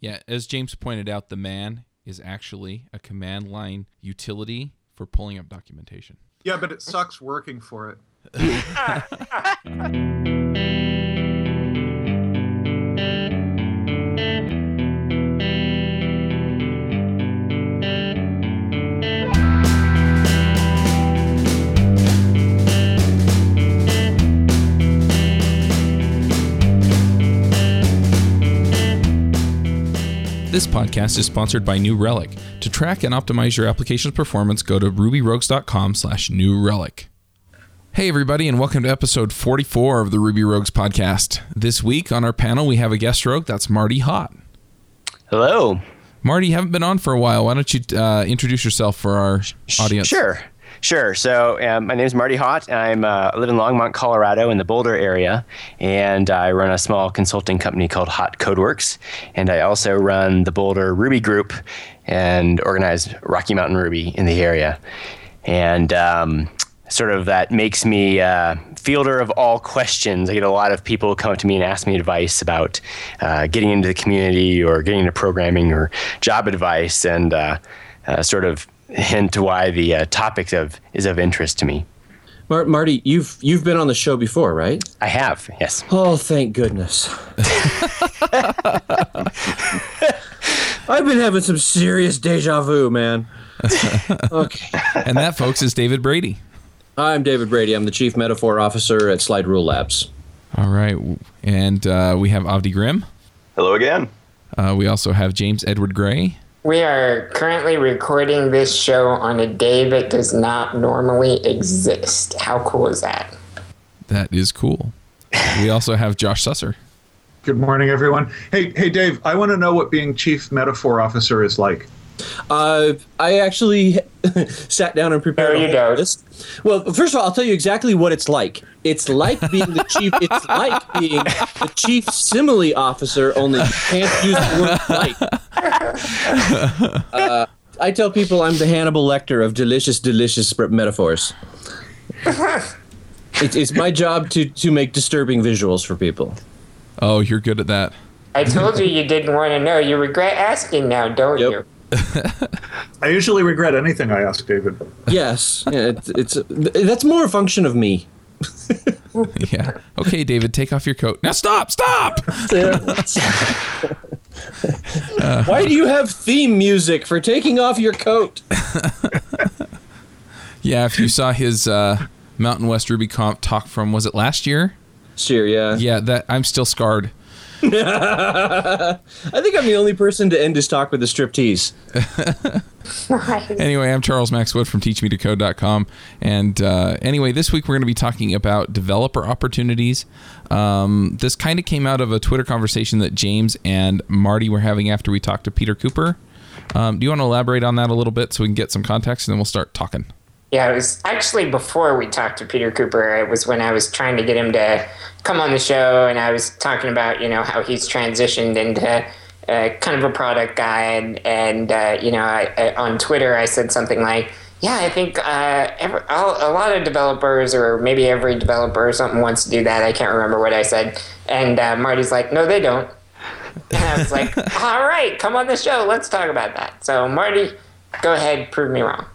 Yeah, as James pointed out, the man is actually a command line utility for pulling up documentation. Yeah, but it sucks working for it. This podcast is sponsored by New Relic. To track and optimize your application's performance, go to rubyrogues.com slash new relic. Hey everybody, and welcome to episode 44 of the Ruby Rogues podcast. This week on our panel, we have a guest rogue. That's Marty Haught. Hello. Marty, you haven't been on for a while. Why don't you uh, introduce yourself for our audience? Sure. Sure. So um, my name is Marty Haught. I'm uh, I live in Longmont, Colorado, in the Boulder area, and I run a small consulting company called Haught Codeworks. And I also run the Boulder Ruby Group and organize Rocky Mountain Ruby in the area. And um, sort of that makes me uh, fielder of all questions. I get a lot of people come up to me and ask me advice about uh, getting into the community or getting into programming or job advice, and uh, uh sort of hint to why the uh, topic of is of interest to me. Mar- Marty, you've you've been on the show before, right? I have, yes. Oh, thank goodness. I've been having some serious deja vu, man. Okay. and that, folks, is David Brady. I'm David Brady. I'm the Chief Metaphor Officer at Slide Rule Labs. All right. And uh, we have Avdi Grimm. Hello again. Uh, we also have James Edward Gray. We are currently recording this show on a day that does not normally exist. How cool is that? That is cool. we also have Josh Susser. Good morning, everyone. Hey, hey, Dave. I want to know what being chief metaphor officer is like. Uh, I actually sat down and prepared no, you don't. this. Well, first of all, I'll tell you exactly what it's like. It's like being the chief. It's like being the chief simile officer. Only you can't use the word like. Uh, I tell people I'm the Hannibal Lecter of delicious, delicious metaphors. It, it's my job to to make disturbing visuals for people. Oh, you're good at that. I told you you didn't want to know. You regret asking now, don't yep. you? I usually regret anything I ask David. Yes, yeah, it's, it's that's more a function of me. yeah. Okay, David, take off your coat. Now stop! Stop! uh, Why do you have theme music for taking off your coat? yeah, if you saw his uh, Mountain West Ruby Conf talk from was it last year? Sure, yeah. Yeah, that I'm still scarred. I think I'm the only person to end his talk with a striptease. anyway, I'm Charles Max Wood from TeachMeToCode.com. And uh, anyway, this week we're going to be talking about developer opportunities. Um, this kind of came out of a Twitter conversation that James and Marty were having after we talked to Peter Cooper. Um, do you want to elaborate on that a little bit so we can get some context and then we'll start talking? Yeah, it was actually before we talked to Peter Cooper. It was when I was trying to get him to come on the show, and I was talking about you know how he's transitioned into uh, kind of a product guy, and and uh, you know I, I, on Twitter I said something like, yeah, I think uh, every, a lot of developers, or maybe every developer or something, wants to do that. I can't remember what I said, and uh, Marty's like, no, they don't. And I was like, all right, come on the show, let's talk about that. So Marty, go ahead, prove me wrong.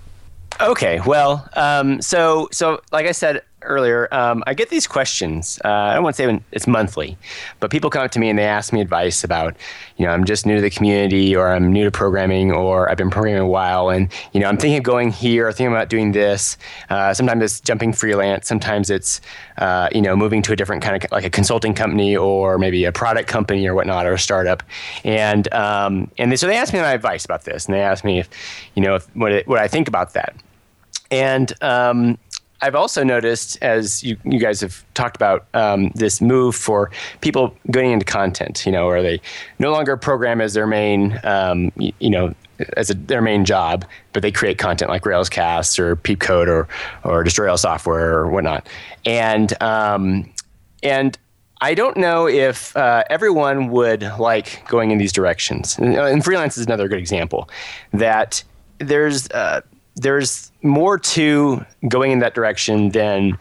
Okay, well, um, so so like I said earlier, um, I get these questions. Uh, I don't want to say it's monthly, but people come up to me and they ask me advice about, you know, I'm just new to the community, or I'm new to programming, or I've been programming a while, and you know, I'm thinking of going here, or thinking about doing this. Uh, sometimes it's jumping freelance. Sometimes it's, uh, you know, moving to a different kind of like a consulting company, or maybe a product company, or whatnot, or a startup. And um, and they, so they ask me my advice about this, and they ask me if, you know, if, what it, what I think about that. And um, I've also noticed, as you, you guys have talked about, um, this move for people going into content, you know, where they no longer program as their main, um, you, you, know, as a, their main job, but they create content like Railscast or Peepcode or, or Destroy All Software or whatnot. And, um, and I don't know if uh, everyone would like going in these directions. And, and, freelance is another good example that there's uh, there's more to going in that direction than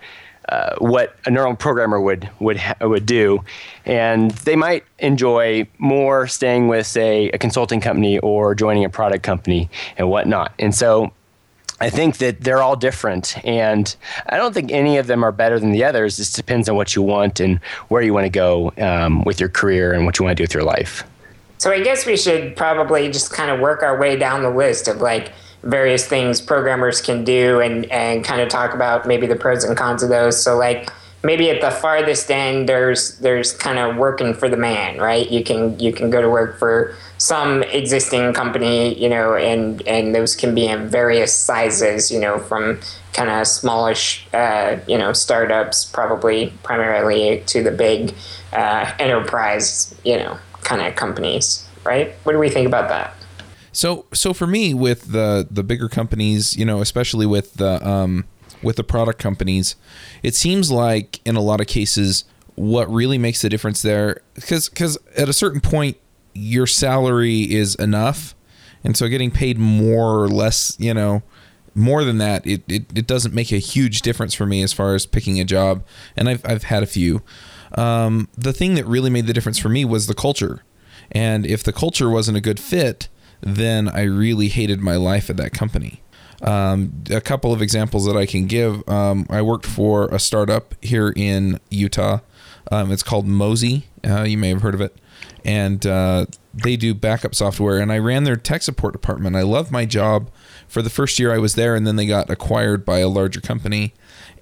uh, what a neural programmer would would ha- would do, and they might enjoy more staying with say a consulting company or joining a product company and whatnot. And so I think that they're all different, and I don't think any of them are better than the others. It depends on what you want and where you want to go um, with your career and what you want to do with your life. So I guess we should probably just kind of work our way down the list of like various things programmers can do and, and kind of talk about maybe the pros and cons of those. So like maybe at the farthest end there's there's kind of working for the man, right? You can you can go to work for some existing company, you know, and and those can be in various sizes, you know, from kind of smallish, uh, you know, startups, probably primarily to the big uh, enterprise, you know, kind of companies, right? What do we think about that? So so for me with the the bigger companies, you know, especially with the um with the product companies, it seems like in a lot of cases what really makes the difference there cuz cuz at a certain point your salary is enough and so getting paid more or less, you know, more than that, it, it, it doesn't make a huge difference for me as far as picking a job. And I've, I've had a few. Um, the thing that really made the difference for me was the culture. And if the culture wasn't a good fit, then I really hated my life at that company. Um, a couple of examples that I can give um, I worked for a startup here in Utah. Um, it's called Mozy. Uh, you may have heard of it. And uh, they do backup software. And I ran their tech support department. I loved my job for the first year I was there. And then they got acquired by a larger company.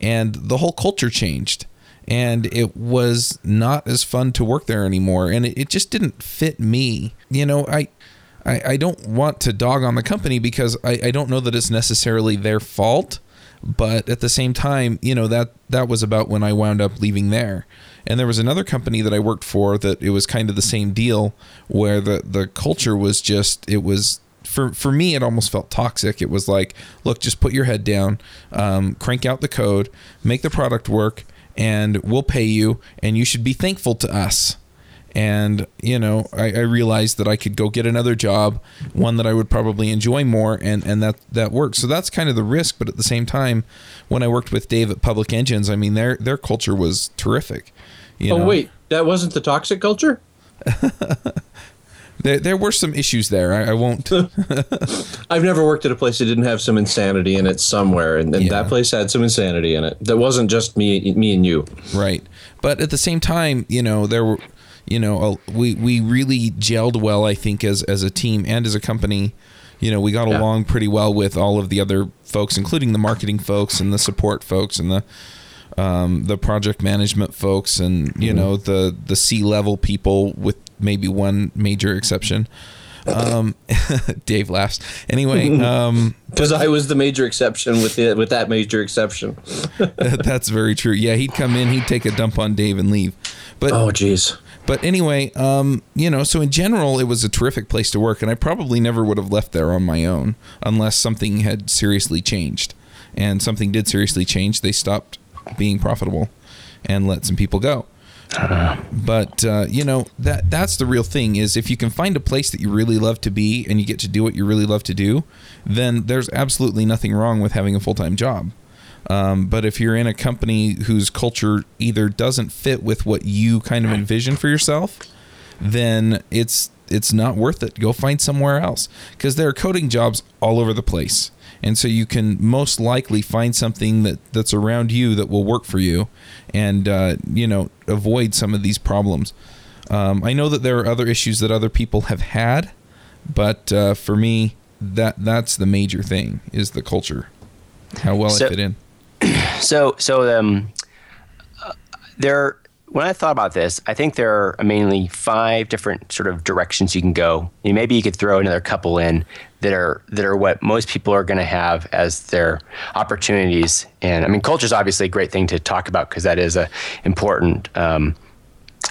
And the whole culture changed and it was not as fun to work there anymore and it, it just didn't fit me you know I, I i don't want to dog on the company because I, I don't know that it's necessarily their fault but at the same time you know that that was about when i wound up leaving there. And there was another company that i worked for that it was kind of the same deal where the the culture was just it was for for me it almost felt toxic. It was like look just put your head down um, crank out the code make the product work and we'll pay you and you should be thankful to us and you know I, I, realized that i could go get another job one that i would probably enjoy more and and that that works so that's kind of the risk but at the same time when i worked with dave at public engines i mean their their culture was terrific you oh know? wait that wasn't the toxic culture there, there were some issues there. I, I won't. I've never worked at a place that didn't have some insanity in it somewhere, and, and yeah. that place had some insanity in it. That wasn't just me, me and you. Right, but at the same time, you know, there were, you know, we we really gelled well. I think as as a team and as a company. You know, we got yeah. along pretty well with all of the other folks, including the marketing folks and the support folks and the um, the project management folks and you mm-hmm. know the the C level people with maybe one major exception. Um, Dave laughs. Anyway, because um, I was the major exception with it with that major exception. that's very true. Yeah, he'd come in, he'd take a dump on Dave and leave. But oh, jeez. But anyway, um, you know, so in general, it was a terrific place to work, and I probably never would have left there on my own unless something had seriously changed. And something did seriously change. They stopped being profitable and let some people go. But uh, you know that that's the real thing is if you can find a place that you really love to be and you get to do what you really love to do, then there's absolutely nothing wrong with having a full time job. Um, but if you're in a company whose culture either doesn't fit with what you kind of envision for yourself, then it's it's not worth it. Go find somewhere else. Because there are coding jobs all over the place. And so you can most likely find something that that's around you that will work for you and uh, you know avoid some of these problems. Um, i know that there are other issues that other people have had but uh, for me that that's the major thing is the culture how well so, i fit in so so um, there when I thought about this, I think there are mainly five different sort of directions you can go. And maybe you could throw another couple in that are that are what most people are going to have as their opportunities. And I mean, culture is obviously a great thing to talk about because that is a important um,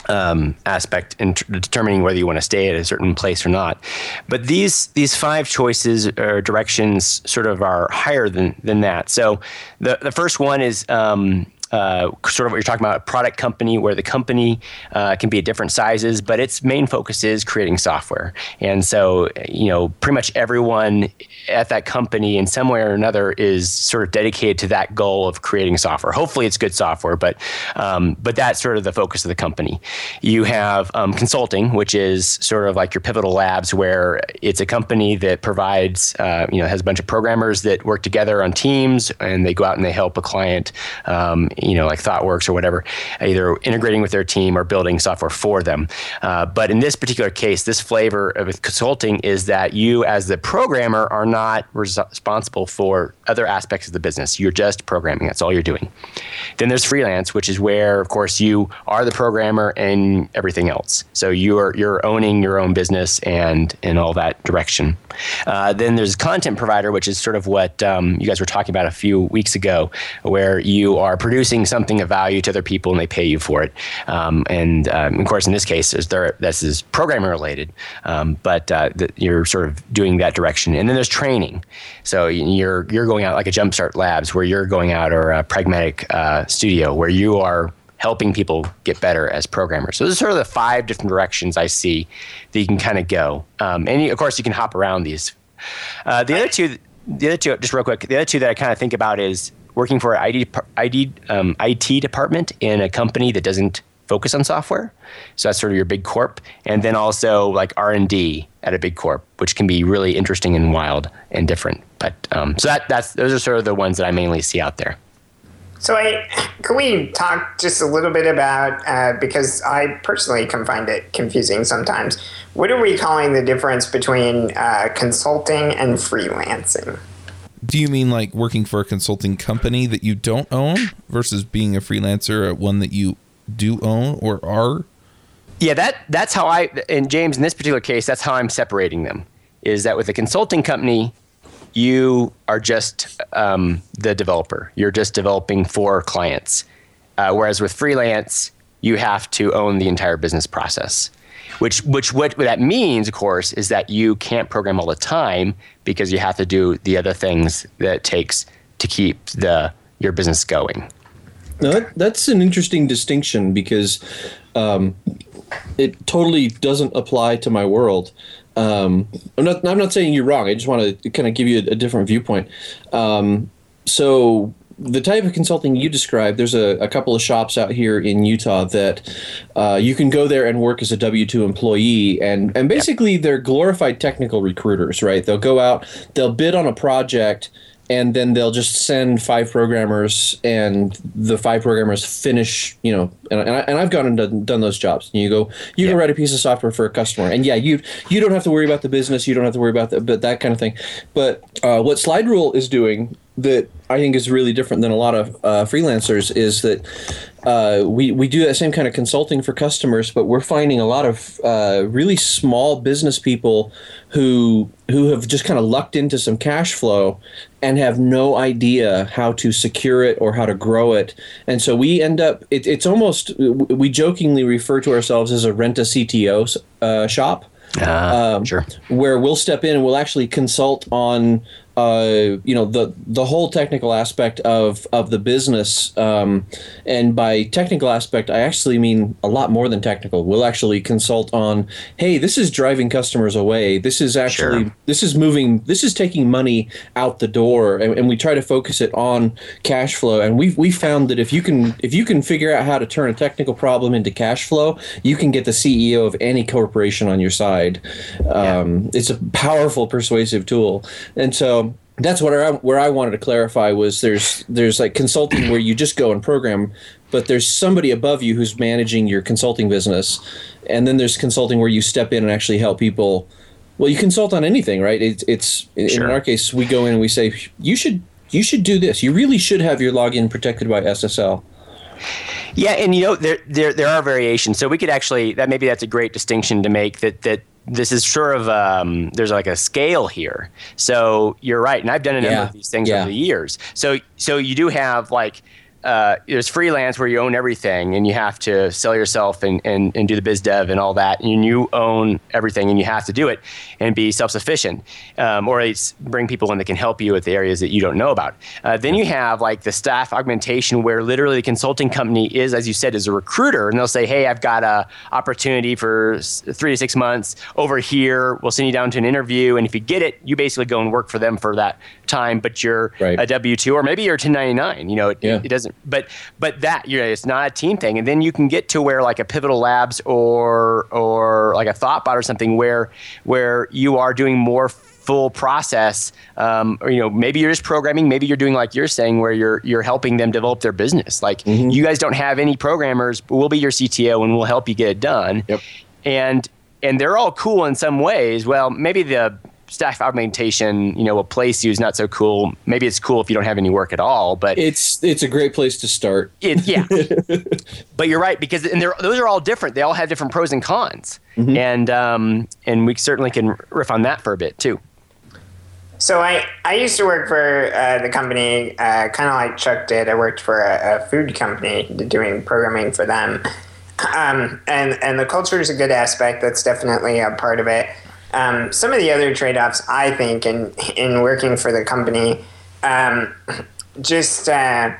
um, aspect in t- determining whether you want to stay at a certain place or not. But these these five choices or directions sort of are higher than than that. So the the first one is um, uh, sort of what you're talking about, a product company where the company uh, can be at different sizes, but its main focus is creating software. And so, you know, pretty much everyone at that company in some way or another is sort of dedicated to that goal of creating software. Hopefully, it's good software, but um, but that's sort of the focus of the company. You have um, consulting, which is sort of like your pivotal labs, where it's a company that provides, uh, you know, has a bunch of programmers that work together on teams, and they go out and they help a client, um, you know, like ThoughtWorks or whatever, either integrating with their team or building software for them. Uh, but in this particular case, this flavor of consulting is that you, as the programmer, are not res- responsible for other aspects of the business. You're just programming. That's all you're doing. Then there's freelance, which is where, of course, you are the programmer and everything else. So you're you're owning your own business and in all that direction. Uh, then there's content provider, which is sort of what um, you guys were talking about a few weeks ago, where you are producing something of value to other people and they pay you for it. Um, and um, of course, in this case, there, this is programmer related, um, but uh, the, you're sort of doing that direction. And then there's training. So you're you're going out like a Jumpstart Labs, where you're going out, or a Pragmatic uh, Studio, where you are helping people get better as programmers. So those are sort of the five different directions I see that you can kind of go. Um, and you, of course, you can hop around these. Uh, the other two, the other two, just real quick, the other two that I kind of think about is working for an ID, ID, um, IT department in a company that doesn't focus on software. So that's sort of your big corp, and then also like R and D at a big corp, which can be really interesting and wild and different. But um, so that that's those are sort of the ones that I mainly see out there. So, I, can we talk just a little bit about uh, because I personally can find it confusing sometimes. What are we calling the difference between uh, consulting and freelancing? Do you mean like working for a consulting company that you don't own versus being a freelancer at one that you do own or are? Yeah, that that's how I and James in this particular case, that's how I'm separating them. Is that with a consulting company, you are just um, the developer. You're just developing for clients. Uh, whereas with freelance, you have to own the entire business process. Which, which what, that means, of course, is that you can't program all the time because you have to do the other things that it takes to keep the your business going. No, that, that's an interesting distinction because um, it totally doesn't apply to my world. Um, I'm not. I'm not saying you're wrong. I just want to kind of give you a, a different viewpoint. Um, so the type of consulting you described, there's a, a, couple of shops out here in Utah that uh, you can go there and work as a W two employee, and and basically they're glorified technical recruiters, right? They'll go out, they'll bid on a project and then they'll just send five programmers and the five programmers finish you know and, and, I, and i've gone and done, done those jobs you go you yeah. can write a piece of software for a customer and yeah you you don't have to worry about the business you don't have to worry about the, but that kind of thing but uh, what slide rule is doing that I think is really different than a lot of uh, freelancers is that uh, we we do that same kind of consulting for customers, but we're finding a lot of uh, really small business people who who have just kind of lucked into some cash flow and have no idea how to secure it or how to grow it, and so we end up it, it's almost we jokingly refer to ourselves as a rent a CTO uh, shop. Uh, um, sure. Where we'll step in and we'll actually consult on uh, you know the the whole technical aspect of of the business um, and by technical aspect I actually mean a lot more than technical. We'll actually consult on hey this is driving customers away. This is actually sure. this is moving this is taking money out the door and, and, we try to focus it on cash flow. And we've we found that if you can if you can figure out how to turn a technical problem into cash flow you can get the CEO of any corporation on your side. Um, yeah. it's a powerful persuasive tool. And so that's what I, where I wanted to clarify was there's there's like consulting where you just go and program, but there's somebody above you who's managing your consulting business, and then there's consulting where you step in and actually help people. Well, you consult on anything, right? It's it's sure. in our case we go in and we say you should you should do this. You really should have your login protected by SSL. Yeah, and you know there there there are variations. So we could actually that maybe that's a great distinction to make that that this is sure of um, there's like a scale here. So you're right, and I've done a number yeah. of these things yeah. over the years. So so you do have like uh, there's freelance where you own everything and you have to sell yourself and, and, and do the biz dev and all that. And you own everything and you have to do it and be self sufficient, um, or least bring people in that can help you with the areas that you don't know about. Uh, then you have like the staff augmentation where literally the consulting company is, as you said, is a recruiter and they'll say, hey, I've got a opportunity for three to six months over here. We'll send you down to an interview. And if you get it, you basically go and work for them for that time, but you're Right. a W two or maybe you're a 1099. You know, it, Yeah. it doesn't. But but that you know, it's not a team thing. And then you can get to where like a Pivotal Labs or or like a ThoughtBot or something where where you are doing more full process um, or you know maybe you're just programming maybe you're doing like you're saying where you're you're helping them develop their business like you guys don't have any programmers but we'll be your cto and we'll help you get it done Yep. and and they're all cool in some ways. Well, maybe the staff augmentation, you know, a place you is not so cool. Maybe it's cool if you don't have any work at all, but It's it's a great place to start. it, yeah. but you're right because and they're, those are all different. They all have different pros and cons, and um, and we certainly can riff on that for a bit too. So I, I used to work for uh, the company, uh, kind of like Chuck did. I worked for a, a food company doing programming for them, um, and and the culture is a good aspect. That's definitely a part of it. Um, some of the other trade offs, I think, in in working for the company, um, just. Uh,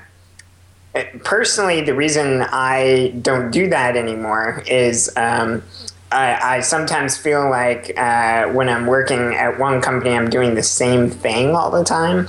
personally, the reason I don't do that anymore is um, I, I sometimes feel like uh, when I'm working at one company, I'm doing the same thing all the time.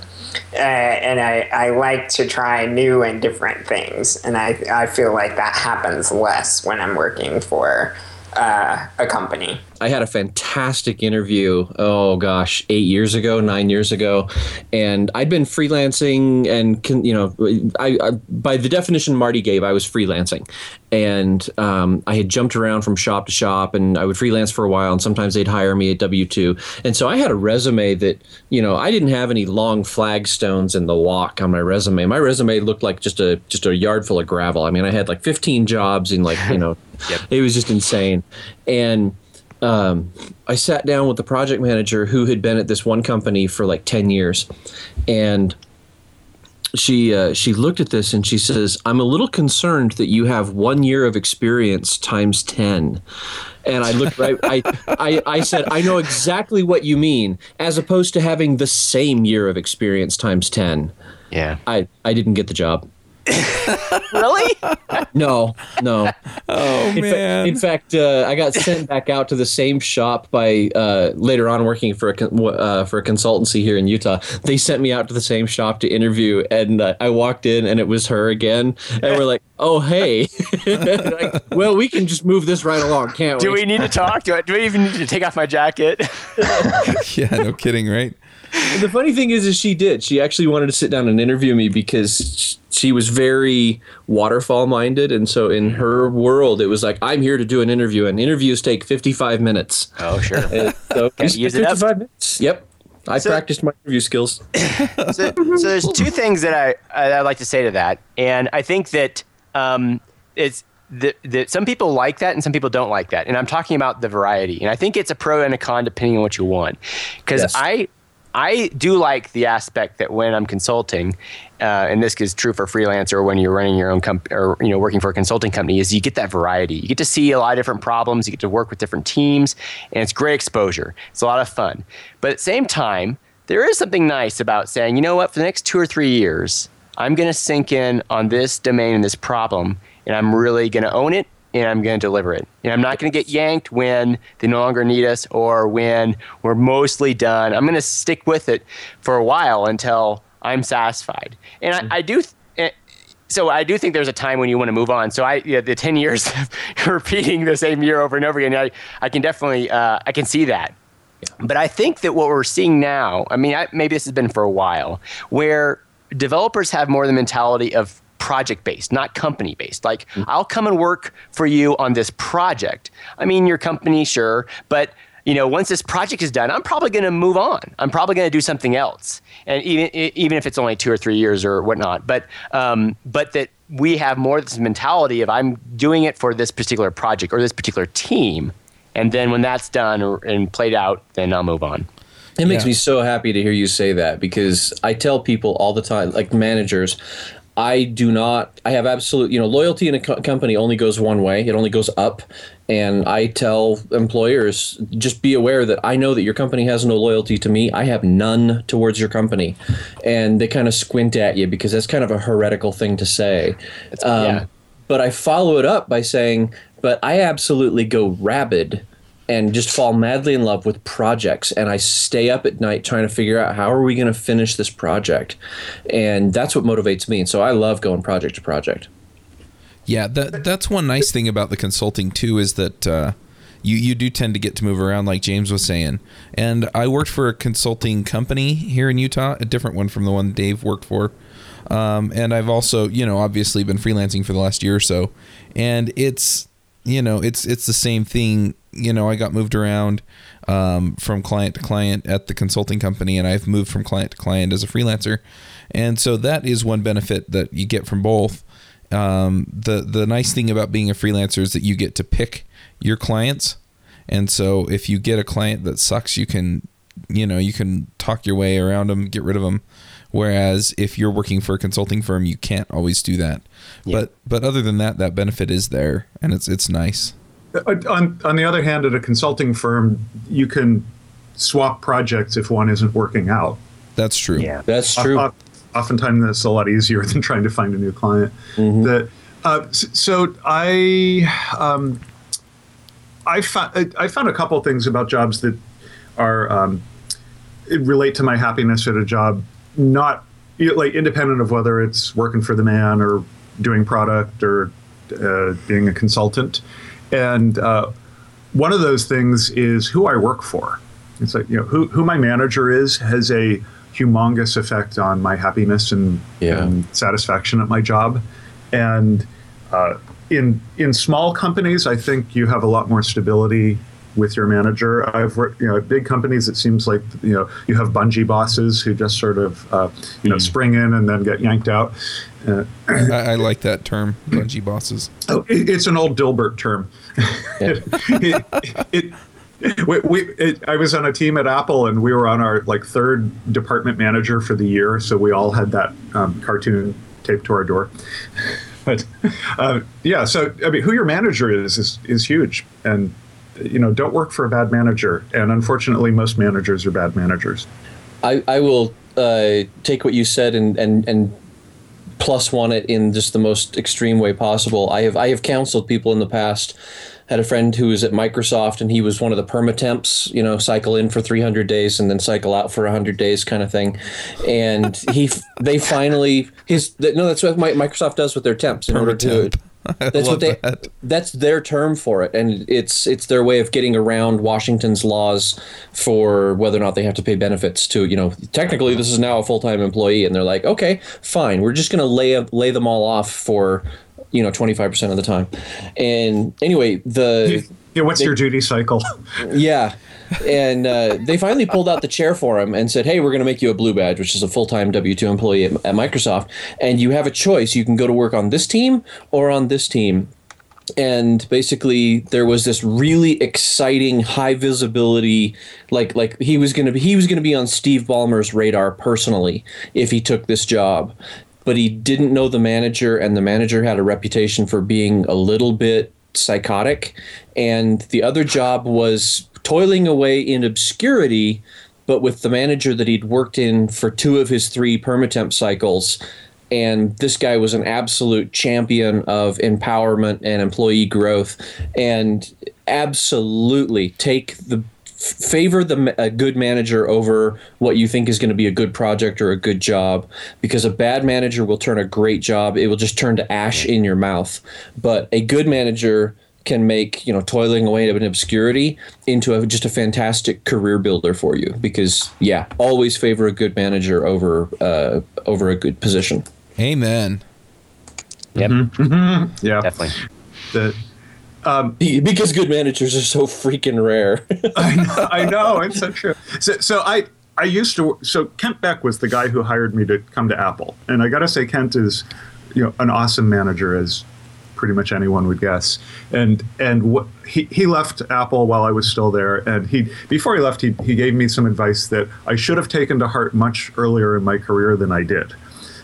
Uh, and I, I like to try new and different things. And I, I feel like that happens less when I'm working for uh, a company. I had a fantastic interview. Oh gosh, eight years ago, nine years ago, and I'd been freelancing, and can, you know, I, I by the definition Marty gave, I was freelancing, and um, I had jumped around from shop to shop, and I would freelance for a while, and sometimes they'd hire me at W two, and so I had a resume that you know I didn't have any long flagstones in the walk on my resume. My resume looked like just a just a yard full of gravel. I mean, I had like 15 jobs in like you know, it was just insane, and um, I sat down with the project manager who had been at this one company for like 10 years. And she uh, she looked at this and she says, "I'm a little concerned that you have one year of experience times ten." And I looked right. I, I I said, "I know exactly what you mean," as opposed to having the same year of experience times ten. Yeah. I I didn't get the job. Really? No, no. Oh In, fa- man. in fact, uh, I got sent back out to the same shop by uh, later on working for a con- uh, for a consultancy here in Utah. They sent me out to the same shop to interview, and uh, I walked in, and it was her again. And we're like, "Oh, hey, like, well, we can just move this right along, can't Do we?" Do we need to talk? Do I, do we even need to take off my jacket? yeah, no kidding, right? The funny thing is, is she did. She actually wanted to sit down and interview me because she was very waterfall minded, and so in her world, it was like, "I'm here to do an interview, and interviews take 55 minutes." Oh, sure. And so Gotta use it up. 55 minutes. Yep. I So- practiced my interview skills. so, so there's two things that I I'd like to say to that, and I think that um, it's that, that some people like that and some people don't like that, and I'm talking about the variety, and I think it's a pro and a con depending on what you want, because Yes. I. I do like the aspect that when I'm consulting, uh, and this is true for freelance or when you're running your own company or you know working for a consulting company, is you get that variety. You get to see a lot of different problems. You get to work with different teams, and it's great exposure. It's a lot of fun. But at the same time, there is something nice about saying, you know what, for the next two or three years, I'm going to sink in on this domain and this problem, and I'm really going to own it and I'm going to deliver it. And I'm not going to get yanked when they no longer need us or when we're mostly done. I'm going to stick with it for a while until I'm satisfied. And I, I do. Th- so I do think there's a time when you want to move on. So I, yeah, the 10 years of repeating the same year over and over again, I, I can definitely, uh, I can see that. But I think that what we're seeing now, I mean, I, maybe this has been for a while, where developers have more the mentality of project based, not company based. Like, I'll come and work for you on this project. I mean, your company, sure, but you know, once this project is done, I'm probably going to move on. I'm probably going to do something else, and even even if it's only two or three years or whatnot. But um, but that we have more of this mentality of I'm doing it for this particular project or this particular team, and then when that's done or, and played out, then I'll move on. It makes Yeah. me so happy to hear you say that because I tell people all the time, like managers, I do not. I have absolute. You know, loyalty in a co- company only goes one way. It only goes up. And I tell employers, just be aware that I know that your company has no loyalty to me. I have none towards your company, and they kind of squint at you because that's kind of a heretical thing to say. Um, yeah. But I follow it up by saying, but I absolutely go rabid and just fall madly in love with projects and i stay up at night trying to figure out how are we going to finish this project and that's what motivates me and so i love going project to project Yeah, that that's one nice thing about the consulting too is that uh, you you do tend to get to move around, like James was saying. And I worked for a consulting company here in Utah, a different one from the one Dave worked for. Um, and I've also, you know, obviously been freelancing for the last year or so, and it's you know it's it's the same thing. You know, I got moved around um, from client to client at the consulting company, and I've moved from client to client as a freelancer, and so that is one benefit that you get from both um, the the nice thing about being a freelancer is that you get to pick your clients, and so if you get a client that sucks, you can you know you can talk your way around them, get rid of them. Whereas if you're working for a consulting firm, you can't always do that. But but other than that, that benefit is there, and it's it's nice. Uh, On, on the other hand, at a consulting firm, you can swap projects if one isn't working out. That's true. Yeah. that's true O- Oftentimes, that's a lot easier than trying to find a new client. The, uh, so I, um, I found I found a couple things about jobs that are um, relate to my happiness at a job, not you know, like independent of whether it's working for the man or doing product or uh, being a consultant. And uh, one of those things is who I work for. It's like you know who who my manager is has a humongous effect on my happiness and, Yeah. and satisfaction at my job. And uh, in in small companies, I think you have a lot more stability with your manager. I've worked, you know, at big companies. It seems like you know you have bungee bosses who just sort of uh, you know spring in and then get yanked out. Uh, I, I like that term, bungee bosses. Oh, it, it's an old Dilbert term. it, it, we, we, it, I was on a team at Apple, and we were on our like third department manager for the year, so we all had that um, cartoon taped to our door. But uh, yeah, so I mean, who your manager is is is huge, and you know, don't work for a bad manager. And unfortunately, most managers are bad managers. I, I will uh, take what you said and, and, and plus one it in just the most extreme way possible. I have I have counseled people in the past. Had a friend who was at Microsoft and he was one of the permatemps, you know, cycle in for 300 days and then cycle out for 100 days kind of thing. And he they finally his no that's what Microsoft does with their temps in order to Permatemp. I that's what they that. that's their term for it and it's it's their way of getting around Washington's laws for whether or not they have to pay benefits to you know technically this is now a full-time employee and they're like okay fine we're just going to lay lay them all off for you know 25% of the time and anyway the Yeah, what's your duty cycle? yeah. And uh, they finally pulled out the chair for him and said, "Hey, we're going to make you a blue badge, which is a full-time W two employee at, at Microsoft, and you have a choice. You can go to work on this team or on this team." And basically, there was this really exciting, high visibility, like like he was going to be he was going to be on Steve Ballmer's radar personally if he took this job, but he didn't know the manager, and the manager had a reputation for being a little bit psychotic, and the other job was toiling away in obscurity, but with the manager that he'd worked in for two of his three permatemp cycles. And this guy was an absolute champion of empowerment and employee growth, and absolutely take the favor the a good manager over what you think is going to be a good project or a good job because a bad manager will turn a great job it will just turn to ash in your mouth but a good manager can make you know toiling away in obscurity into a, just a fantastic career builder for you because yeah always favor a good manager over uh, over a good position Amen. Yep. Mm-hmm. Mm-hmm. Yeah, Definitely. the, um, because good managers are so freaking rare I know, I know it's so true. So, so I I used to so Kent Beck was the guy who hired me to come to Apple, and I got to say Kent is you know an awesome manager as pretty much anyone would guess. And and what, he he left Apple while I was still there, and he before he left he he gave me some advice that I should have taken to heart much earlier in my career than I did.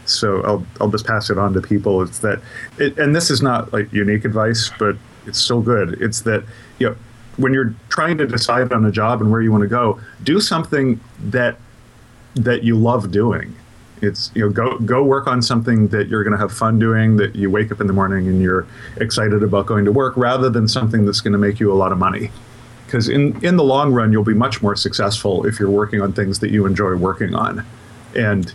So I'll I'll just pass it on to people. It's that, it, and this is not like unique advice, but it's still good. It's that you know when you're trying to decide on a job and where you want to go, do something that that you love doing. It's you know go go work on something that you're going to have fun doing that you wake up in the morning and you're excited about going to work rather than something that's going to make you a lot of money. Because in in the long run you'll be much more successful if you're working on things that you enjoy working on. And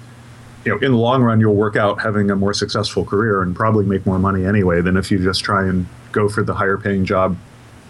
you know in the long run you'll work out having a more successful career and probably make more money anyway than if you just try and go for the higher paying job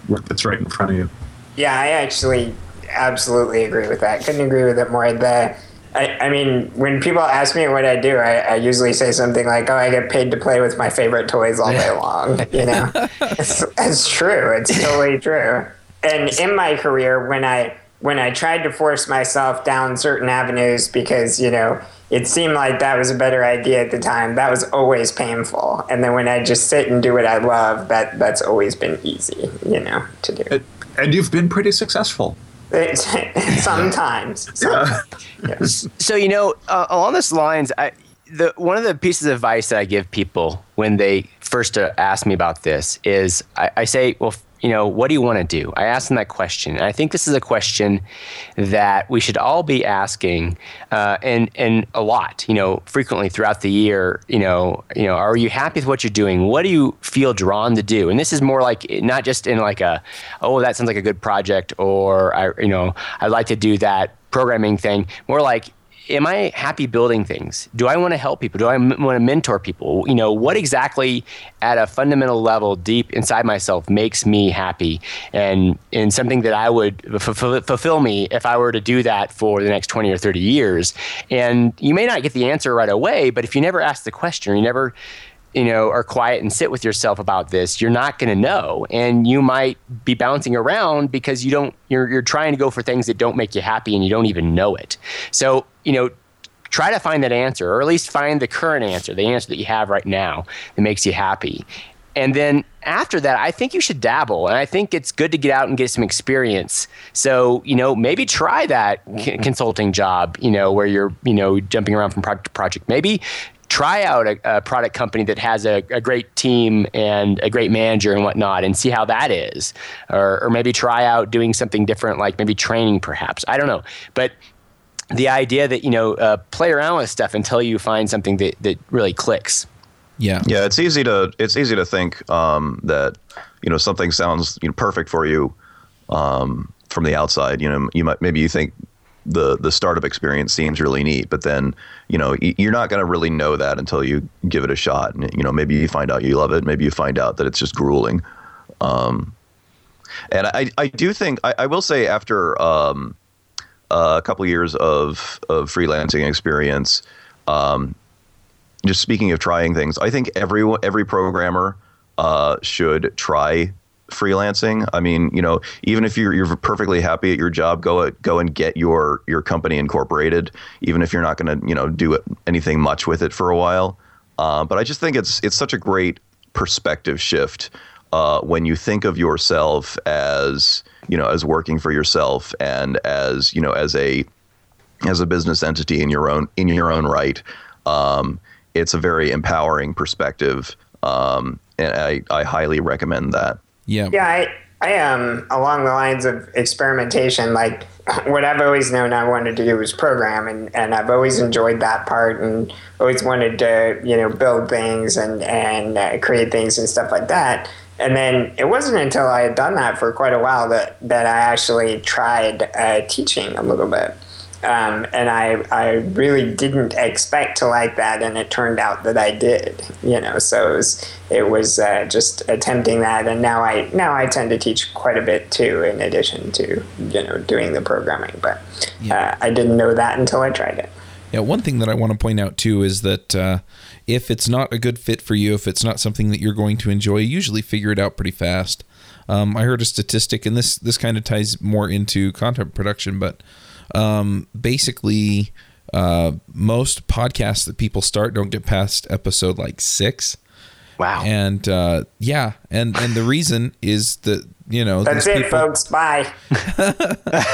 that's right in front of you. Yeah, I actually absolutely agree with that. Couldn't agree with it more. The I, I mean, when people ask me what I do, I, I usually say something like, "Oh, I get paid to play with my favorite toys all day long." You know, it's, it's true. It's totally true. And in my career, when I when I tried to force myself down certain avenues because you know it seemed like that was a better idea at the time, that was always painful. And then when I just sit and do what I love, that that's always been easy, you know, to do. And you've been pretty successful. sometimes. Yeah. Yes. So you know, uh, along those lines, I, the one of the pieces of advice that I give people when they first uh, ask me about this is I, I say, well, you know, what do you want to do? I ask them that question, and I think this is a question that we should all be asking, uh, and and a lot, you know, frequently throughout the year. You know, you know, are you happy with what you're doing? What do you feel drawn to do? And this is more like not just in like a, oh, that sounds like a good project, or I, you know, I'd like to do that programming thing. More like am I happy building things? Do I want to help people? Do I m- want to mentor people? You know, what exactly at a fundamental level deep inside myself makes me happy and and something that I would f- fulfill me if I were to do that for the next 20 or 30 years. And you may not get the answer right away, but if you never ask the question, you never you know, are quiet and sit with yourself about this, you're not going to know, and you might be bouncing around because you don't. You're you're trying to go for things that don't make you happy, and you don't even know it. So you know, try to find that answer, or at least find the current answer, the answer that you have right now that makes you happy. And then after that, I think you should dabble. And I think it's good to get out and get some experience. So, you know, maybe try that c- consulting job, you know, where you're, you know, jumping around from project to project. Maybe try out a, a product company that has a, a, great team and a great manager and whatnot and see how that is. Or, or maybe try out doing something different, like maybe training perhaps. I don't know. But the idea that, you know, uh, play around with stuff until you find something that, that really clicks. Yeah. Yeah, it's easy to it's easy to think um, that you know something sounds you know, perfect for you um, from the outside. You know, you might maybe you think the the startup experience seems really neat, but then you know you're not going to really know that until you give it a shot. And you know, maybe you find out you love it, maybe you find out that it's just grueling. Um, and I I do think I, I will say after um, a couple years of of freelancing experience. Um, just speaking of trying things, I think every every programmer uh, should try freelancing. I mean, you know, even if you're you're perfectly happy at your job, go go and get your your company incorporated. Even if you're not going to you know do anything much with it for a while. Uh, but I just think it's it's such a great perspective shift uh, when you think of yourself as you know as working for yourself and as you know as a as a business entity in your own in your own right. Um, it's a very empowering perspective, um, and I, I highly recommend that. Yeah. Yeah, I, I am along the lines of experimentation. Like what I've always known I wanted to do was program, and, and I've always enjoyed that part, and always wanted to you know build things and and uh, create things and stuff like that. And then it wasn't until I had done that for quite a while that that I actually tried uh, teaching a little bit. Um, and I, I really didn't expect to like that, and it turned out that I did. You know, so it was, it was uh, just attempting that, and now I now I tend to teach quite a bit too, in addition to you know doing the programming. But uh, I didn't know that until I tried it. Yeah, one thing that I want to point out too is that uh, if it's not a good fit for you, if it's not something that you're going to enjoy, you usually figure it out pretty fast. Um, I heard a statistic, and this this kind of ties more into content production, but um, basically, uh, most podcasts that people start don't get past episode like six. Wow. And uh, yeah, and and the reason is that you know That's it, people- folks. Bye.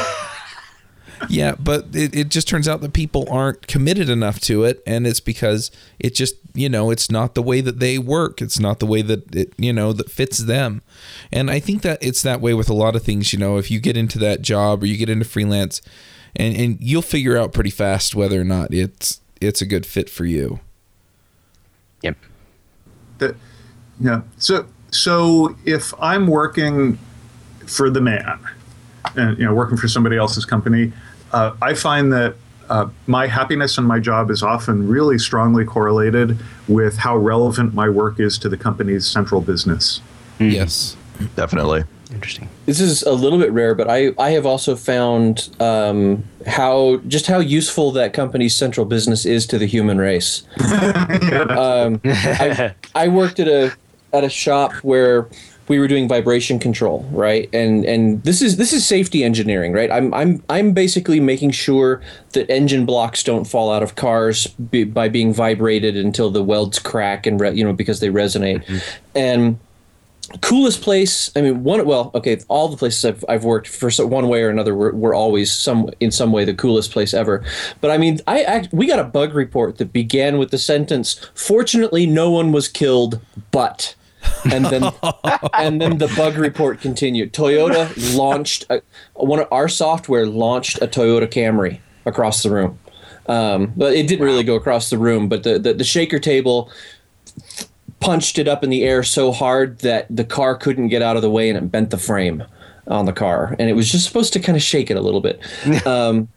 Yeah, but it, it just turns out that people aren't committed enough to it, and it's because it just you know it's not the way that they work. It's not the way that it you know that fits them, and I think that it's that way with a lot of things. You know, if you get into that job or you get into freelance, and and you'll figure out pretty fast whether or not it's it's a good fit for you. Yep. That, yeah. So so if I'm working for the man, and you know, working for somebody else's company, uh, I find that uh, my happiness in my job is often really strongly correlated with how relevant my work is to the company's central business. Yes. Definitely. Interesting. This is a little bit rare, but I, I have also found um, how just how useful that company's central business is to the human race. um, I, I worked at a at a shop where we were doing vibration control, right? And and this is this is safety engineering, right? I'm I'm I'm basically making sure that engine blocks don't fall out of cars be, by being vibrated until the welds crack and re, you know because they resonate, and coolest place i mean one well okay all the places i've, I've worked for so, one way or another were, were always some in some way the coolest place ever. But i mean i act, we got a bug report that began with the sentence fortunately no one was killed but and then and then the bug report continued. Toyota launched a, one of our software launched a toyota camry across the room. Um, but it didn't really go across the room but the, the, the shaker table punched it up in the air so hard that the car couldn't get out of the way and it bent the frame on the car. And it was just supposed to kind of shake it a little bit. Um,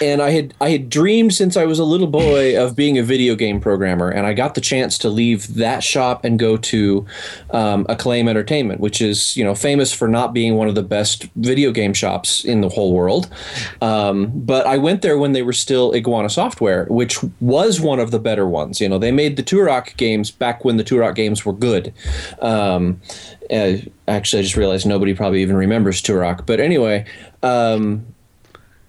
and I had I had dreamed since I was a little boy of being a video game programmer, and I got the chance to leave that shop and go to um, Acclaim Entertainment, which is you know famous for not being one of the best video game shops in the whole world. Um, but I went there when they were still Iguana Software, which was one of the better ones. You know, they made the Turok games back when the Turok games were good. Um, uh, actually, I just realized nobody probably even remembers Turok. But anyway. Um,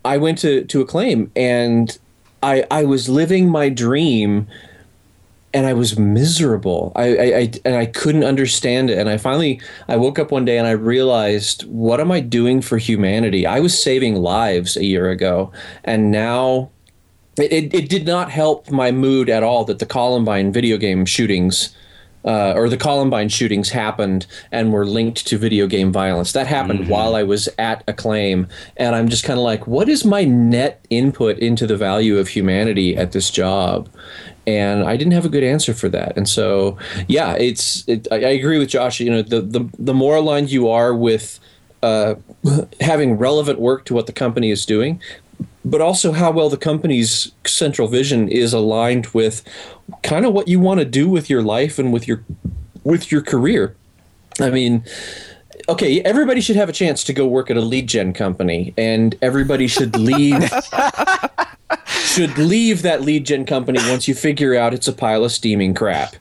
I went to to Acclaim and I I was living my dream and I was miserable. I, I, I, and I couldn't understand it. And I finally I woke up one day and I realized what am I doing for humanity? I was saving lives a year ago, and now it, it, it did not help my mood at all that the Columbine video game shootings uh, or the Columbine shootings happened and were linked to video game violence. That happened Mm-hmm. while I was at Acclaim, and I'm just kind of like, what is my net input into the value of humanity at this job? And I didn't have a good answer for that. And so, yeah, it's. It, I, I agree with Josh. You know, the the the more aligned you are with uh, having relevant work to what the company is doing, but also how well the company's central vision is aligned with kind of what you want to do with your life and with your with your career. I mean, okay, everybody should have a chance to go work at a lead gen company, and everybody should leave should leave that lead gen company once you figure out it's a pile of steaming crap.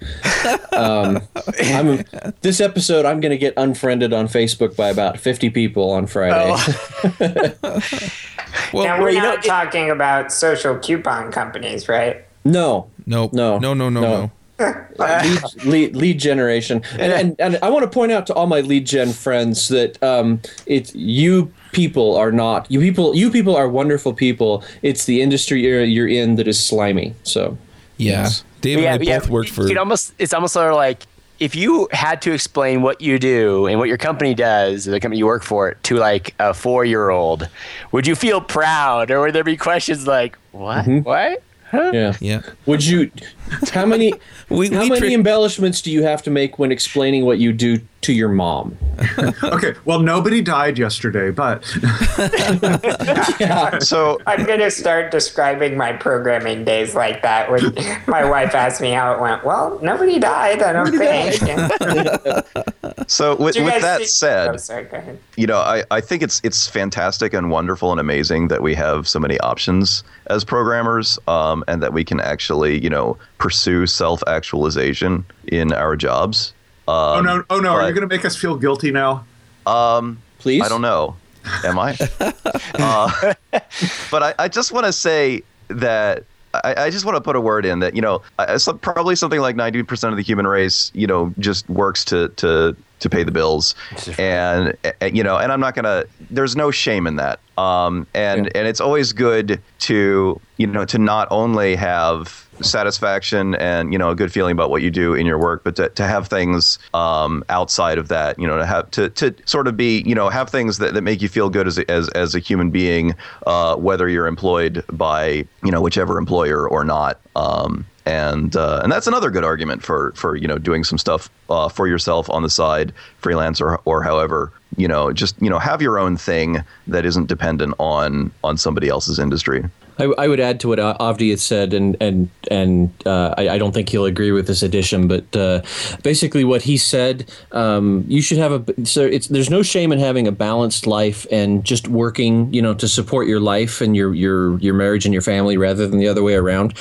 Um, I'm, this episode, I'm going to get unfriended on Facebook by about 50 people on Friday. Well, now, we're you know, not talking about social coupon companies, right? no, no, No. no, no, no, No. no. lead, lead, lead generation. And, and, and I want to point out to all my lead gen friends that um, it's you people are not you people you people are wonderful people. It's the industry you're, you're in that is slimy. So Yeah, Dave and I both worked for. It almost it's almost sort of like if you had to explain what you do and what your company does, the company you work for, to like a four year old, would you feel proud, or would there be questions like, "What? What? Huh? yeah. yeah, Would you? How many? We- how we many tri- embellishments do you have to make when explaining what you do to your mom? Okay, well, nobody died yesterday, but So I'm gonna start describing my programming days like that when my wife asked me how it went. Well, nobody died, I don't think. so with, with that see- said, oh, sorry, go ahead. you know, I, I think it's it's fantastic and wonderful and amazing that we have so many options as programmers, um, Um, and that we can actually, you know, pursue self actualization in our jobs. oh no, um, oh no, are you going to make us feel guilty now? Um, Please. I don't know. Am I? uh, but I, I just want to say that I, I just want to put a word in that you know I, some, probably something like ninety percent of the human race you know just works to to to pay the bills, and uh, you know, and I'm not gonna. There's no shame in that. Um, and Yeah. and it's always good to you know to not only have satisfaction and you know a good feeling about what you do in your work but to, to have things um, outside of that you know to have to, to sort of be you know have things that, that make you feel good as a, as, as a human being uh, whether you're employed by you know whichever employer or not um, and uh, and that's another good argument for for you know doing some stuff uh, for yourself on the side freelance or, or however you know just you know have your own thing that isn't dependent on on somebody else's industry I, I would add to what Avdi had said, and and and uh, I, I don't think he'll agree with this addition, but uh, basically what he said, um, you should have a so it's there's no shame in having a balanced life and just working, you know, to support your life and your your your marriage and your family rather than the other way around.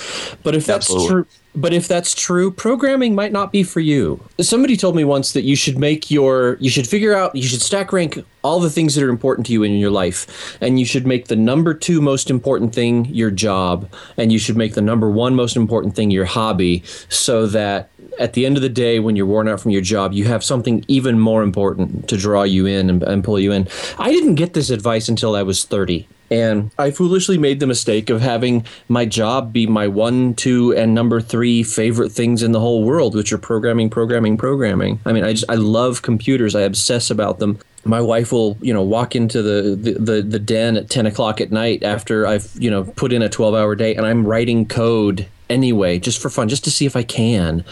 But if that's Absolutely. true. But if that's true, programming might not be for you. Somebody told me once that you should make your, you should figure out, you should stack rank all the things that are important to you in your life. And you should make the number two most important thing your job. And you should make the number one most important thing your hobby so that at the end of the day, when you're worn out from your job, you have something even more important to draw you in and, and pull you in. I didn't get this advice until I was 30. And I foolishly made the mistake of having my job be my one, two, and number three favorite things in the whole world, which are programming, programming, programming. I mean, I just I love computers. I obsess about them. My wife will, you know, walk into the, the, the, the den at ten o'clock at night after I've, you know, put in a twelve hour day and I'm writing code anyway, just for fun, just to see if I can.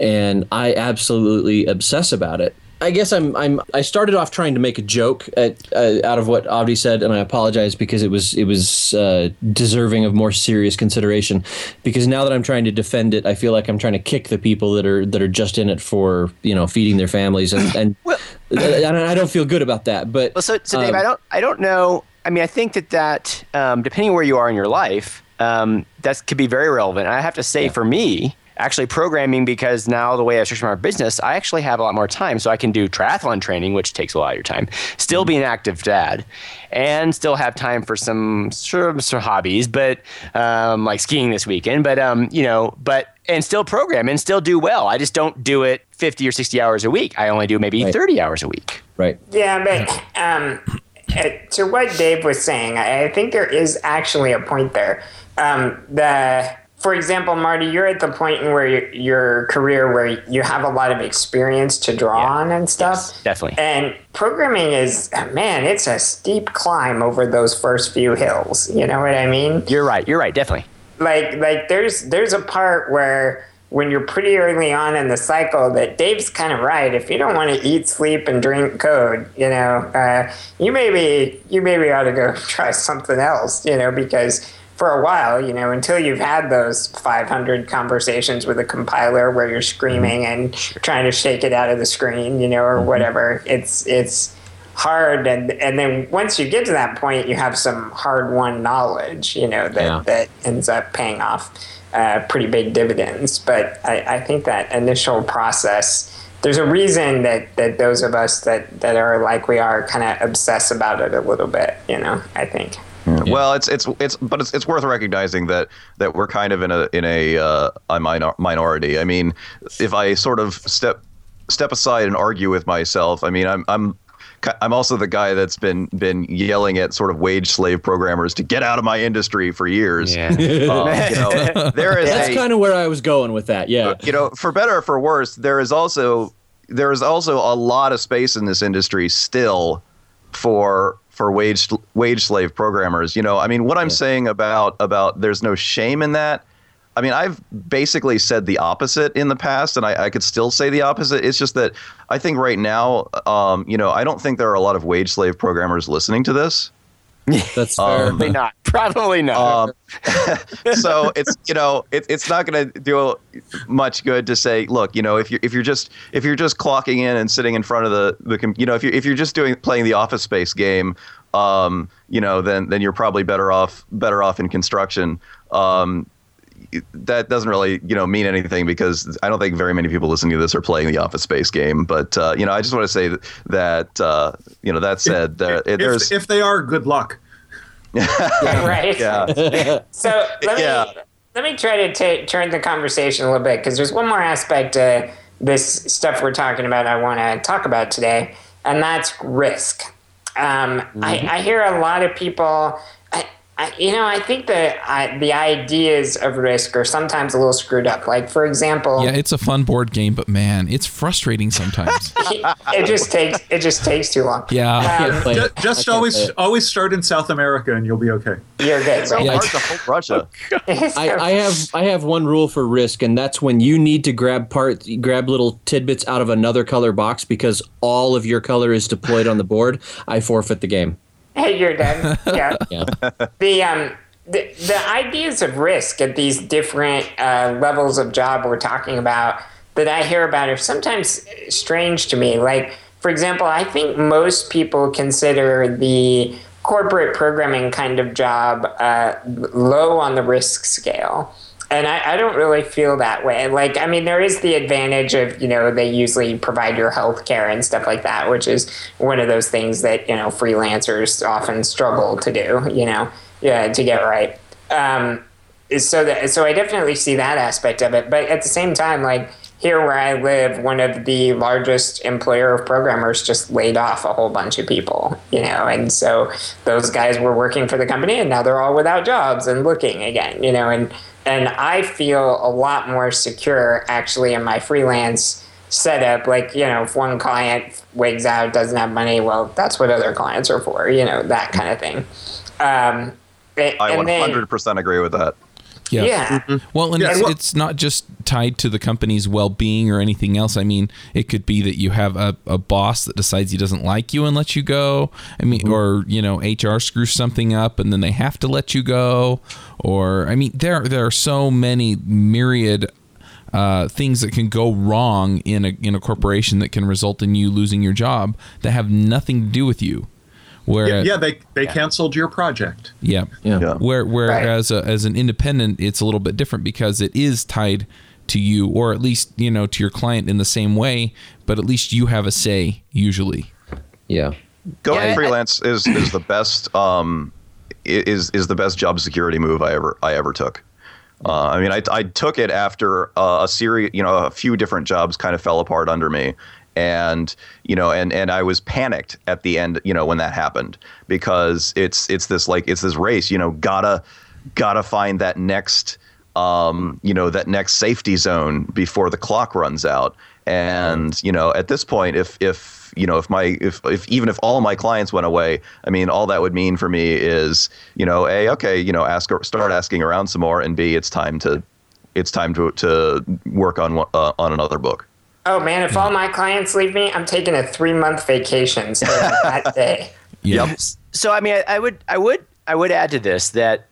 And I absolutely obsess about it. I guess I'm I'm I started off trying to make a joke at, uh, out of what Avdi said, and I apologize because it was it was uh, deserving of more serious consideration. Because now that I'm trying to defend it, I feel like I'm trying to kick the people that are that are just in it for you know feeding their families, and and I, don't- I don't feel good about that. But Well, so, so Dave, um, I don't, I don't know. I mean, I think that that, um, depending where you are in your life, um, that could be very relevant. And I have to say, for me, actually programming, because now the way I structure my business, I actually have a lot more time, so I can do triathlon training, which takes a lot of your time, still be an active dad, and still have time for some sort of, hobbies, but um, like skiing this weekend. But um, you know, but and still program and still do well. I just don't do it 50 or 60 hours a week. I only do maybe Right. 30 hours a week. right, Yeah, but um, uh, to what Dave was saying, I, I think there is actually a point there. Um, the, for example, Marty, you're at the point in where your, your career where you have a lot of experience to draw Yeah. on and stuff. Yes, definitely. And programming is, man, it's a steep climb over those first few hills. You know what I mean? You're right. You're right. Definitely. like like there's there's a part where when you're pretty early on in the cycle that Dave's kind of right. If you don't want to eat, sleep, and drink code, you know, uh, you maybe you maybe ought to go try something else, you know, because for a while, you know, until you've had those 500 conversations with a compiler where you're screaming and trying to shake it out of the screen, you know, or whatever, it's it's hard and and then once you get to that point you have some hard won knowledge you know that Yeah. that ends up paying off uh, pretty big dividends. But I, I think that initial process there's a reason that that those of us that that are like we are kind of obsess about it a little bit you know i think Well, it's it's it's but it's it's worth recognizing that that we're kind of in a in a uh, a minor, minority. I mean, if I sort of step step aside and argue with myself, I mean, I'm I'm I'm also the guy that's been been yelling at sort of wage slave programmers to get out of my industry for years. Yeah. Um, you know, there is that's a, kind of where I was going with that. Yeah, you know, for better or for worse, there is also there is also a lot of space in this industry still for for wage wage slave programmers. You know, I mean, what I'm saying about about there's no shame in that. I mean, I've basically said the opposite in the past, and I, I could still say the opposite. It's just that I think right now, um, you know, I don't think there are a lot of wage slave programmers listening to this. that's fair. Probably not. Probably not. Um, so it's you know it, it's not going to do much good to say look you know if you're if you're just if you're just clocking in and sitting in front of the the com- you know if you if you're just doing playing the office space game um you know then then you're probably better off better off in construction um that doesn't really you know mean anything because I don't think very many people listening to this are playing the Office Space game. But uh, you know, I just want to say that, that uh, you know that said, there, if, there's if they are, good luck. right yeah. So let Yeah. me let me try to ta turn the conversation a little bit because there's one more aspect to this stuff we're talking about, I want to talk about today, and that's risk. Um, mm-hmm. I, I hear a lot of people I, you know, I think that I, the ideas of risk are sometimes a little screwed up. Like, for example, yeah, it's a fun board game, but man, it's frustrating sometimes. it just takes it just takes too long. Yeah, um, just, just always always start in South America and you'll be okay. You're good. So yeah, hard to hold Russia. I, I have I have one rule for risk, and that's when you need to grab part grab little tidbits out of another color box because all of your color is deployed on the board. I forfeit the game. Hey, you're done. Yeah. yeah. The um the, the ideas of risk at these different uh, levels of job we're talking about that I hear about are sometimes strange to me. Like, for example, I think most people consider the corporate programming kind of job uh, low on the risk scale and I, I, don't really feel that way. Like, I mean, there is the advantage of, you know, they usually provide your health care and stuff like that, which is one of those things that, you know, freelancers often struggle to do, you know, yeah, to get right. Um, so that, so I definitely see that aspect of it. But at the same time, like here where I live, one of the largest employer of programmers just laid off a whole bunch of people, you know, and so those guys were working for the company and now they're all without jobs and looking again, you know, and and I feel a lot more secure actually in my freelance setup. Like, you know, if one client wigs out, doesn't have money, well, that's what other clients are for, you know, that kind of thing. Um, I 100% then, agree with that. Yeah. yeah. Mm-hmm. Well, and yeah, it's, well, it's not just tied to the company's well being or anything else. I mean, it could be that you have a, a boss that decides he doesn't like you and lets you go. I mean, mm-hmm. or, you know, HR screws something up and then they have to let you go. Or, I mean, there, there are so many myriad uh, things that can go wrong in a, in a corporation that can result in you losing your job that have nothing to do with you. Where yeah, yeah they they yeah. canceled your project. Yeah, yeah. yeah. Where whereas right. as an independent, it's a little bit different because it is tied to you, or at least you know to your client in the same way. But at least you have a say usually. Yeah. Going yeah, freelance I, is is the best um is is the best job security move I ever I ever took. Uh, I mean, I, I took it after uh, a series, you know, a few different jobs kind of fell apart under me, and you know and and I was panicked at the end you know when that happened because it's it's this like it's this race you know gotta gotta find that next um you know that next safety zone before the clock runs out and you know at this point if if you know if my if, if even if all my clients went away i mean all that would mean for me is you know a okay you know ask start asking around some more and b it's time to it's time to to work on uh, on another book Oh man, if all my clients leave me, I'm taking a three month vacation starting that day. Yep. So I mean, I, I, would, I would, I would add to this that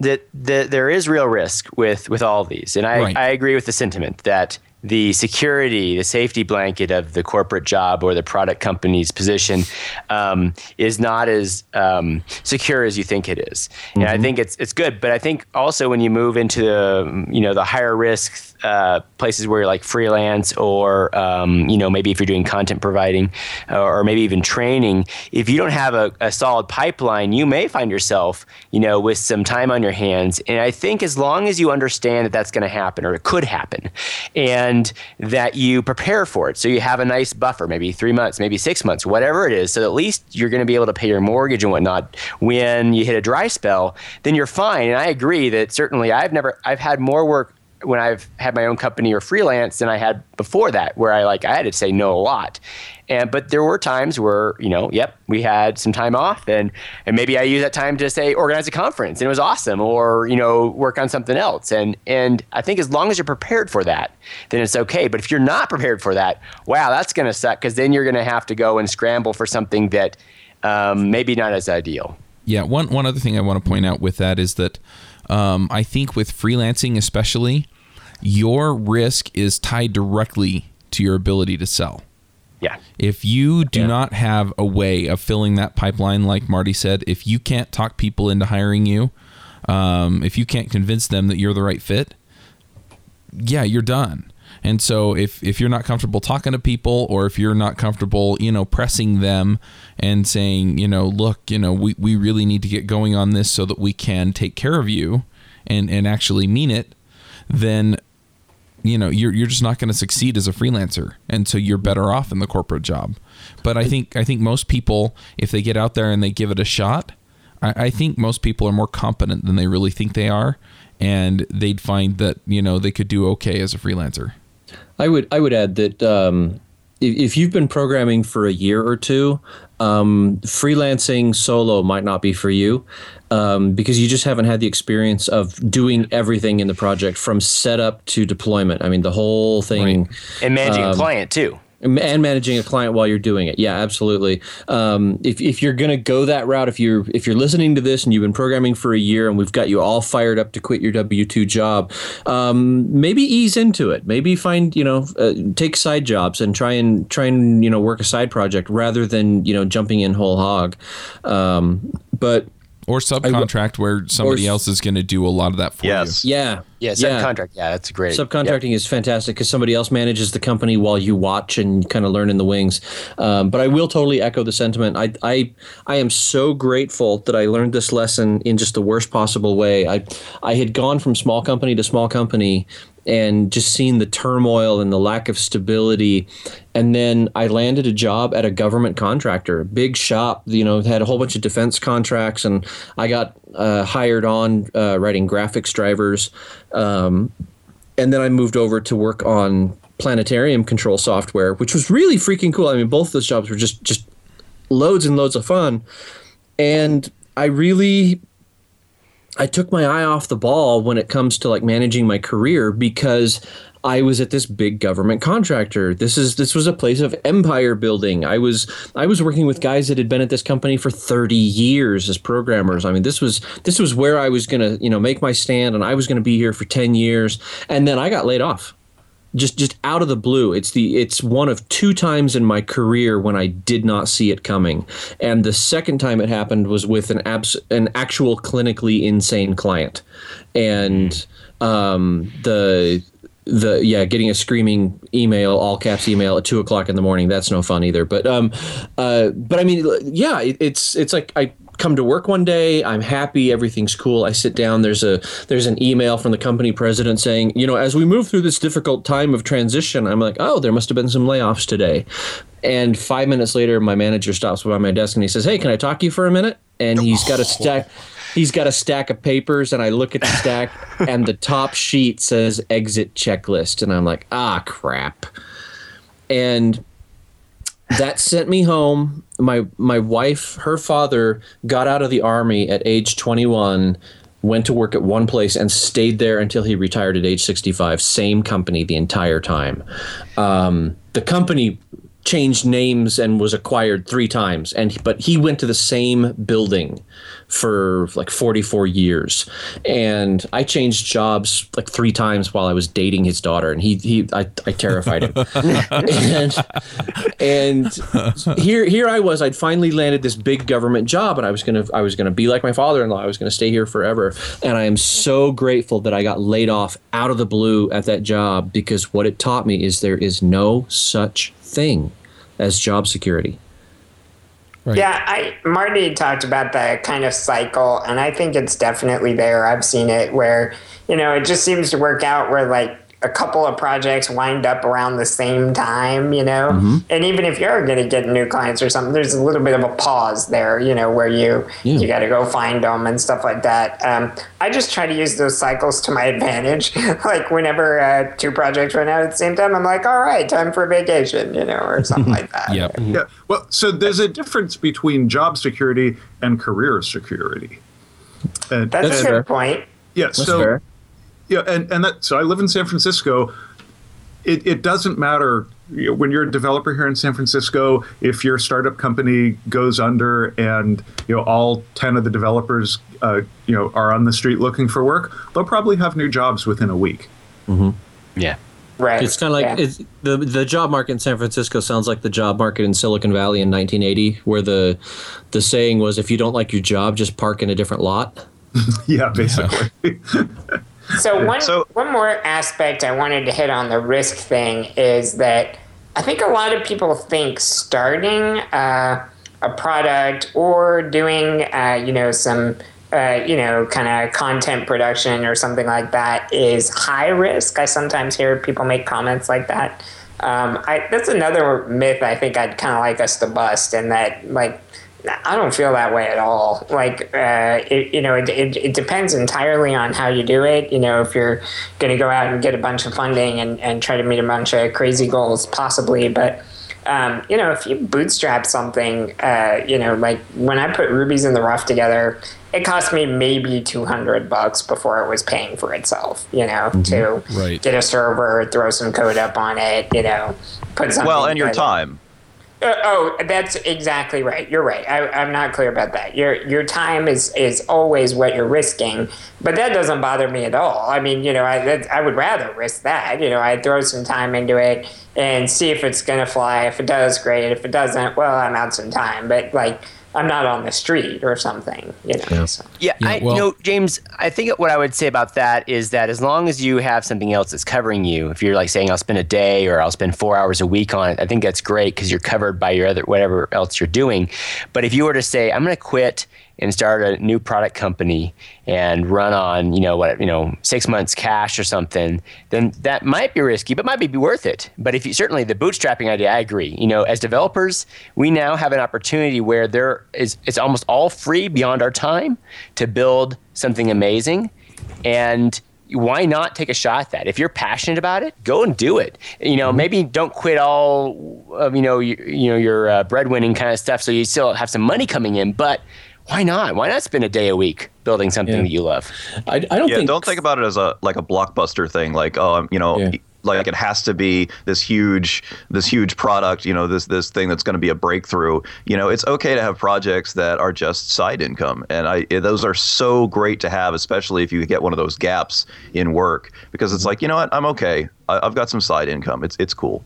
that, that there is real risk with with all of these, and I, right. I agree with the sentiment that the security, the safety blanket of the corporate job or the product company's position um, is not as um, secure as you think it is. Mm-hmm. And I mm-hmm. think it's it's good, but I think also when you move into the you know the higher risk uh, places where you're like freelance or um, you know maybe if you're doing content providing uh, or maybe even training, if you don't have a, a solid pipeline, you may find yourself you know with some time on your hands. And I think as long as you understand that that's going to happen or it could happen, and and that you prepare for it. So you have a nice buffer, maybe three months, maybe six months, whatever it is. So at least you're going to be able to pay your mortgage and whatnot. When you hit a dry spell, then you're fine. And I agree that certainly I've never, I've had more work when I've had my own company or freelance than I had before that, where I like I had to say no a lot. And but there were times where you know, yep, we had some time off, and and maybe I used that time to say organize a conference, and it was awesome, or you know, work on something else. And and I think as long as you're prepared for that, then it's okay. But if you're not prepared for that, wow, that's to suck because then you're to have to go and scramble for something that um, maybe not as ideal. Yeah, one one other thing I want to point out with that is that um, I think with freelancing, especially, your risk is tied directly to your ability to sell. Yeah. If you do yeah. not have a way of filling that pipeline, like Marty said, if you can't talk people into hiring you, um, if you can't convince them that you're the right fit, yeah, you're done. And so if if you're not comfortable talking to people or if you're not comfortable, you know, pressing them and saying, you know, look, you know, we, we really need to get going on this so that we can take care of you and, and actually mean it, then you know you're you're just not going to succeed as a freelancer, and so you're better off in the corporate job. But I think I think most people, if they get out there and they give it a shot, I, I think most people are more competent than they really think they are, and they'd find that you know they could do okay as a freelancer. I would I would add that um, if, if you've been programming for a year or two, um, freelancing solo might not be for you um, because you just haven't had the experience of doing everything in the project from setup to deployment. I mean, the whole thing. And managing Um, a client too. And managing a client while you're doing it. Yeah, absolutely. Um, if, if you're going to go that route, if you're if you're listening to this and you've been programming for a year and we've got you all fired up to quit your W two job, um, maybe ease into it. Maybe find you know uh, take side jobs and try and try and you know work a side project rather than you know jumping in whole hog. Um, but Or subcontract where somebody s- else is going to do a lot of that for you. Yes. yeah, Yeah, subcontract. Yeah, that's great. Subcontracting is fantastic because somebody else manages the company while you watch and kind of learn in the wings. Um, but I will totally echo the sentiment. I, I I am so grateful that I learned this lesson in just the worst possible way. I I had gone from small company to small company and just seeing the turmoil and the lack of stability. And then I landed a job at a government contractor, big shop, you know, had a whole bunch of defense contracts, and I got uh, hired on uh, writing graphics drivers. Um, and then I moved over to work on planetarium control software, which was really freaking cool. I mean, both those jobs were just just loads and loads of fun, and I really I took my eye off the ball when it comes to like managing my career because I was at this big government contractor. This is this was a place of empire building. I was I was working with guys that had been at this company for 30 years as programmers. I mean, this was this was where I was going to, you know, make my stand and I was going to be here for 10 years and then I got laid off just just out of the blue it's the it's one of two times in my career when i did not see it coming. And the second time it happened was with an abs an actual clinically insane client. And um the the yeah getting a screaming email all caps email at two o'clock in the morning that's no fun either. But um uh but i mean yeah it, it's it's like i come to work one day i'm happy everything's cool. I sit down there's a there's an email from the company president saying you know as we move through this difficult time of transition i'm like oh there must have been some layoffs today. And five minutes later my manager stops by my desk and he says hey can i talk to you for a minute? And he's got a stack he's got a stack of papers and i look at the stack and the top sheet says exit checklist. And i'm like ah crap. And that sent me home. My my wife, her father got out of the army at age 21, went to work at one place and stayed there until he retired at age 65. Same company the entire time. Um, the company changed names and was acquired three times, and but he went to the same building for like 44 years. And i changed jobs like three times while i was dating his daughter and he, he I, I terrified him. And, and here here i was i'd finally landed this big government job and i was gonna i was gonna be like my father-in-law. I was gonna stay here forever. And i am so grateful that i got laid off out of the blue at that job because what it taught me is there is no such thing as job security Right. Yeah, I Marty talked about the kind of cycle, and I think it's definitely there. I've seen it where you know it just seems to work out where like a couple of projects wind up around the same time, you know, Mm-hmm. and even if you're going to get new clients or something, there's a little bit of a pause there, you know, where you Yeah. you got to go find them and stuff like that. Um, I just try to use those cycles to my advantage. like whenever uh, two projects run out at the same time, I'm like, all right, time for vacation, you know, or something like that. Yep. Yeah. Well, so there's a difference between job security and career security. And, That's and- a fair. good point. yeah. That's so fair. Yeah, and and that so I live in San Francisco. It it doesn't matter you know, when you're a developer here in San Francisco if your startup company goes under and you know all ten of the developers uh, you know are on the street looking for work. They'll probably have new jobs within a week. Yeah. Right. It's kind of like Yeah. it's, the the job market in San Francisco sounds like the job market in Silicon Valley in 1980, where the the saying was, "If you don't like your job, just park in a different lot." Yeah, basically. So one So- one more aspect I wanted to hit on the risk thing is that I think a lot of people think starting uh, a product or doing uh, you know some uh, you know, kind of content production or something like that is high risk. I sometimes hear people make comments like that. Um, I, that's another myth I think I'd kind of like us to bust, and that like I don't feel that way at all. Like, uh, it, you know, it, it, it, depends entirely on how you do it. You know, if you're going to go out and get a bunch of funding and, and try to meet a bunch of crazy goals, possibly. But, um, you know, if you bootstrap something, uh, you know, like when I put Rubies in the Rough together, it cost me maybe 200 bucks before it was paying for itself, you know, mm-hmm. to right. get a server, throw some code up on it, you know, put something. Well, and your time. Uh, oh, that's exactly right. You're right. I, am not clear about that. Your your time is is always what you're risking, but that doesn't bother me at all. I mean, you know, I I would rather risk that. You know, I throw some time into it and see if it's gonna fly. If it does, great. If it doesn't, well, I'm out some time. But like I'm not on the street or something, you know. Yeah, so. yeah, yeah I, well, you know, James, I think what I would say about that is that as long as you have something else that's covering you, if you're like saying I'll spend a day or I'll spend four hours a week on it, I think that's great because you're covered by your other whatever else you're doing. But if you were to say I'm going to quit and start a new product company and run on, you know, what, you know, six months cash or something, then that might be risky, but might be worth it. But if you certainly the bootstrapping idea, I agree. You know, as developers, we now have an opportunity where there is it's almost all free beyond our time to build something amazing. And why not take a shot at that? If you're passionate about it, go and do it. You know, mm-hmm. maybe don't quit all of you know you, you know your uh, breadwinning kind of stuff, so you still have some money coming in. But why not? Why not spend a day a week building something yeah. that you love? I, I don't yeah, think. Don't think about it as a like a blockbuster thing. Like, oh, you know. Yeah. Like it has to be this huge, this huge product. You know, this this thing that's going to be a breakthrough. You know, it's okay to have projects that are just side income, and I those are so great to have, especially if you get one of those gaps in work, because it's mm-hmm. like you know what, I'm okay. I, I've got some side income. It's it's cool.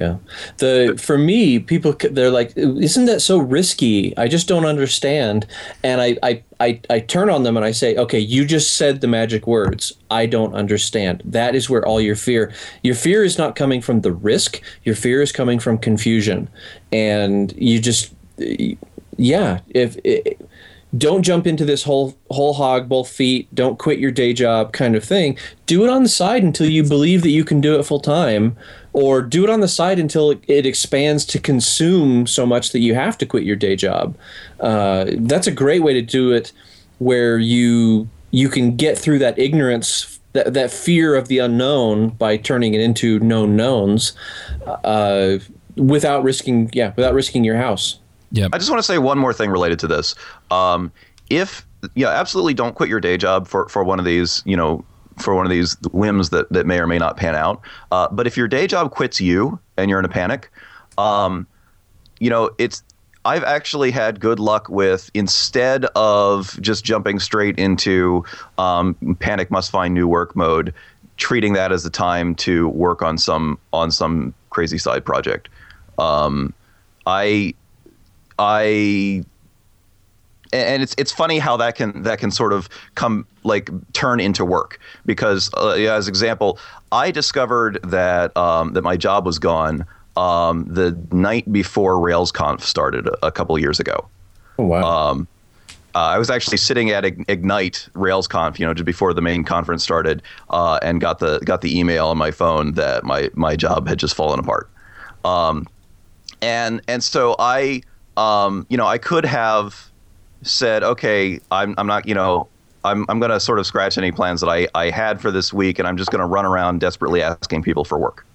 Yeah. The for me, people they're like, "Isn't that so risky?" I just don't understand. And I I I, I turn on them and I say, "Okay, you just said the magic words. I don't understand." That is where all your fear. Your fear is not coming from the risk. Your fear is coming from confusion. And you just yeah, if it, don't jump into this whole whole hog both feet don't quit your day job kind of thing do it on the side until you believe that you can do it full time or do it on the side until it, expands to consume so much that you have to quit your day job uh, that's a great way to do it where you you can get through that ignorance that, that fear of the unknown by turning it into known knowns uh, without risking yeah without risking your house yeah. I just want to say one more thing related to this. Um, if yeah, absolutely don't quit your day job for for one of these, you know, for one of these whims that that may or may not pan out. Uh, but if your day job quits you and you're in a panic, um, you know, it's I've actually had good luck with instead of just jumping straight into um, panic must find new work mode, treating that as a time to work on some on some crazy side project. Um, I I and it's it's funny how that can that can sort of come like turn into work because uh, as an example I discovered that um, that my job was gone um, the night before RailsConf started a, a couple years ago. Oh, wow. Um, uh, I was actually sitting at Ignite RailsConf, you know, just before the main conference started, uh, and got the got the email on my phone that my my job had just fallen apart. Um, and and so I um, you know, I could have said, okay, I'm, I'm not, you know, I'm, I'm going to sort of scratch any plans that I, I had for this week, and I'm just going to run around desperately asking people for work.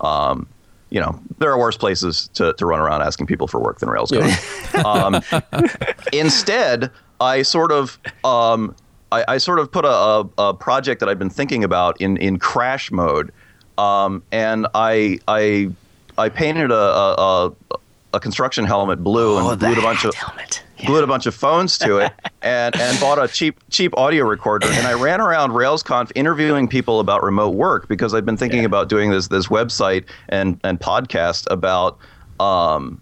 Um, you know, there are worse places to, to run around asking people for work than RailsConf. um, instead, I sort of um, I, I, sort of put a, a, a, project that I've been thinking about in, in crash mode, um, and I I I painted a, a, a construction helmet blue oh, and glued a bunch of helmet. Glued a bunch of phones to it and and bought a cheap cheap audio recorder and I ran around RailsConf interviewing people about remote work because I've been thinking yeah. about doing this this website and and podcast about um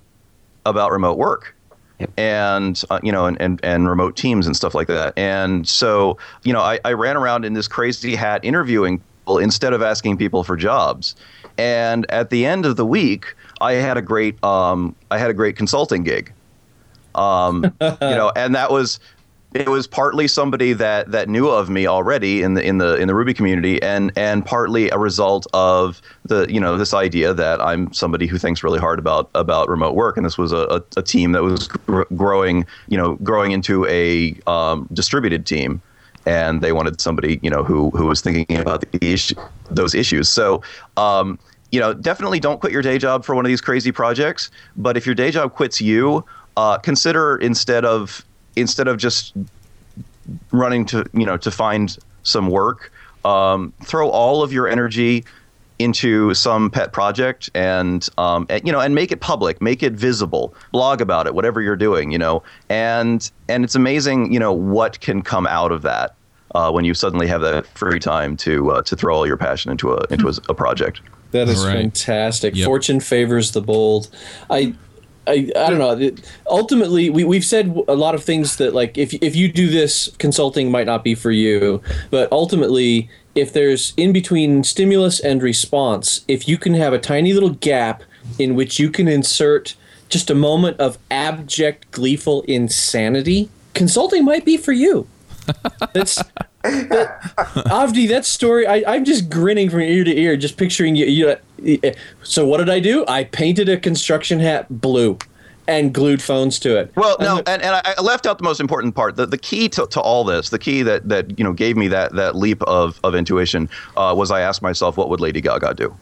about remote work. Yep. and uh, you know and, and and remote teams and stuff like that and so you know I, I ran around in this crazy hat interviewing people instead of asking people for jobs and at the end of the week I had a great um, I had a great consulting gig. Um, you know, and that was it was partly somebody that that knew of me already in the in the in the Ruby community, and and partly a result of the you know this idea that I'm somebody who thinks really hard about about remote work, and this was a, a, a team that was gr- growing you know growing into a um, distributed team, and they wanted somebody you know who who was thinking about the issue, those issues. So. Um, you know, definitely don't quit your day job for one of these crazy projects. But if your day job quits you, uh, consider instead of instead of just running to you know to find some work, um, throw all of your energy into some pet project and, um, and you know and make it public make it visible blog about it whatever you're doing you know and and it's amazing you know what can come out of that uh, when you suddenly have that free time to uh, to throw all your passion into a into a, a project That is Right. fantastic. Yep. Fortune favors the bold. I, I, I don't know. Ultimately, we, we've said a lot of things that, like, if, if you do this, consulting might not be for you. But ultimately, if there's in between stimulus and response, if you can have a tiny little gap in which you can insert just a moment of abject, gleeful insanity, consulting might be for you. That's that, Avdi, that story. I, I'm just grinning from ear to ear, just picturing you, you. So what did I do? I painted a construction hat blue, and glued phones to it. Well, no, and, and I I left out the most important part. The, the key to, to all this, the key that, that you know gave me that, that leap of, of intuition uh, was I asked myself, what would Lady Gaga do?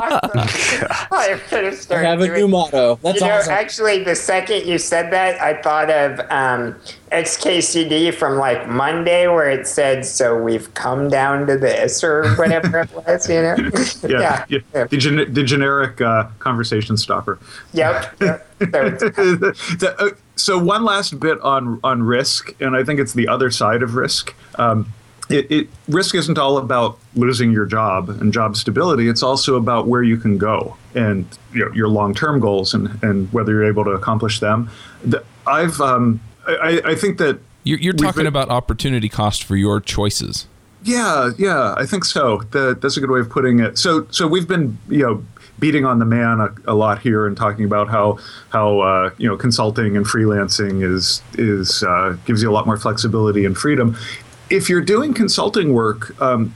I better I have a doing- new motto. That's you know, awesome. actually, the second you said that, I thought of um, XKCD from like Monday, where it said, "So we've come down to this," or whatever it was. You know? Yeah, yeah. yeah. The, gen- the generic uh, conversation stopper. Yep. yep. So it's- The- uh, so one last bit on on risk, and I think it's the other side of risk. Um, it, it risk isn't all about losing your job and job stability. It's also about where you can go and you know, your long term goals and, and whether you're able to accomplish them. The, I've um, I, I think that You're, you're talking been- about opportunity cost for your choices. Yeah, yeah, I think so. That, that's a good way of putting it. So, so we've been, you know, beating on the man a, a lot here and talking about how how uh, you know consulting and freelancing is is uh, gives you a lot more flexibility and freedom. If you're doing consulting work, um,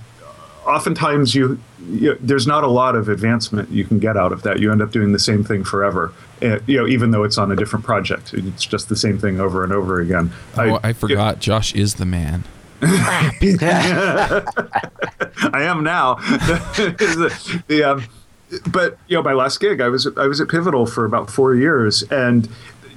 oftentimes you, you there's not a lot of advancement you can get out of that. You end up doing the same thing forever. Uh, you know, even though it's on a different project, it's just the same thing over and over again. oh, I forgot. Josh is the man. I am now. the, the, um, but you know, my last gig, I was I was at Pivotal for about four years, and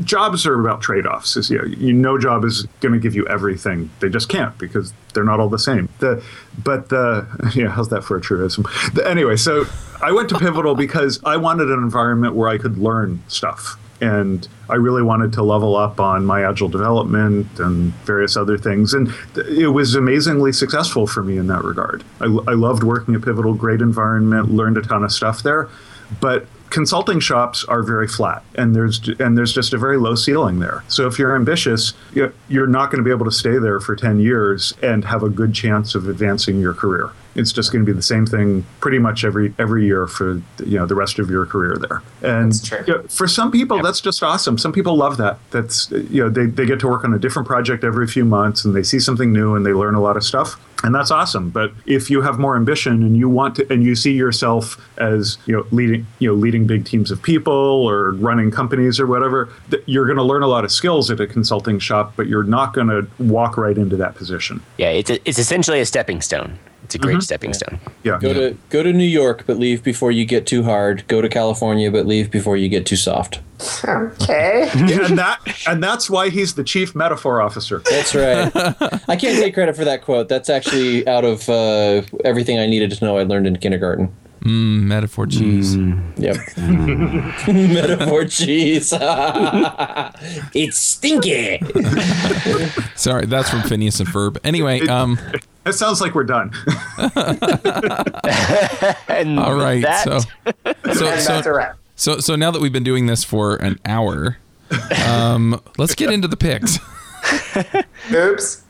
jobs are about trade-offs. Is, you, know, you no job is going to give you everything. They just can't because they're not all the same. The but the yeah, how's that for a truism? The, anyway, so I went to Pivotal because I wanted an environment where I could learn stuff. And I really wanted to level up on my agile development and various other things. And th- it was amazingly successful for me in that regard. I, I loved working at Pivotal, great environment, learned a ton of stuff there. But consulting shops are very flat, and there's and there's just a very low ceiling there. So if you're ambitious, you- you're not going to be able to stay there for 10 years and have a good chance of advancing your career. It's just going to be the same thing pretty much every every year for you know the rest of your career there. And you know, for some people, that's just awesome. Some people love that. That's you know they, they get to work on a different project every few months and they see something new and they learn a lot of stuff. And that's awesome. But if you have more ambition and you want to and you see yourself as you know leading you know leading big teams of people or running companies or whatever, th- you're going to learn a lot of skills at a consulting shop, but you're not going to walk right into that position. Yeah, it's a, it's essentially a stepping stone. It's a great stepping stone. Yeah. Go to go to New York, but leave before you get too hard. Go to California, but leave before you get too soft. okay. and that and that's why he's the chief metaphor officer. That's right. I can't take credit for that quote. That's actually out of uh, everything I needed to know. I learned in kindergarten. Mm, metaphor cheese. Yep. Metaphor cheese. it's stinky. Sorry, that's from Phineas and Ferb. Anyway, um, It sounds like we're done. And all right. that, So, so, And that's a so, wrap. so, so now that we've been doing this for an hour, um, let's get into the picks. Oops.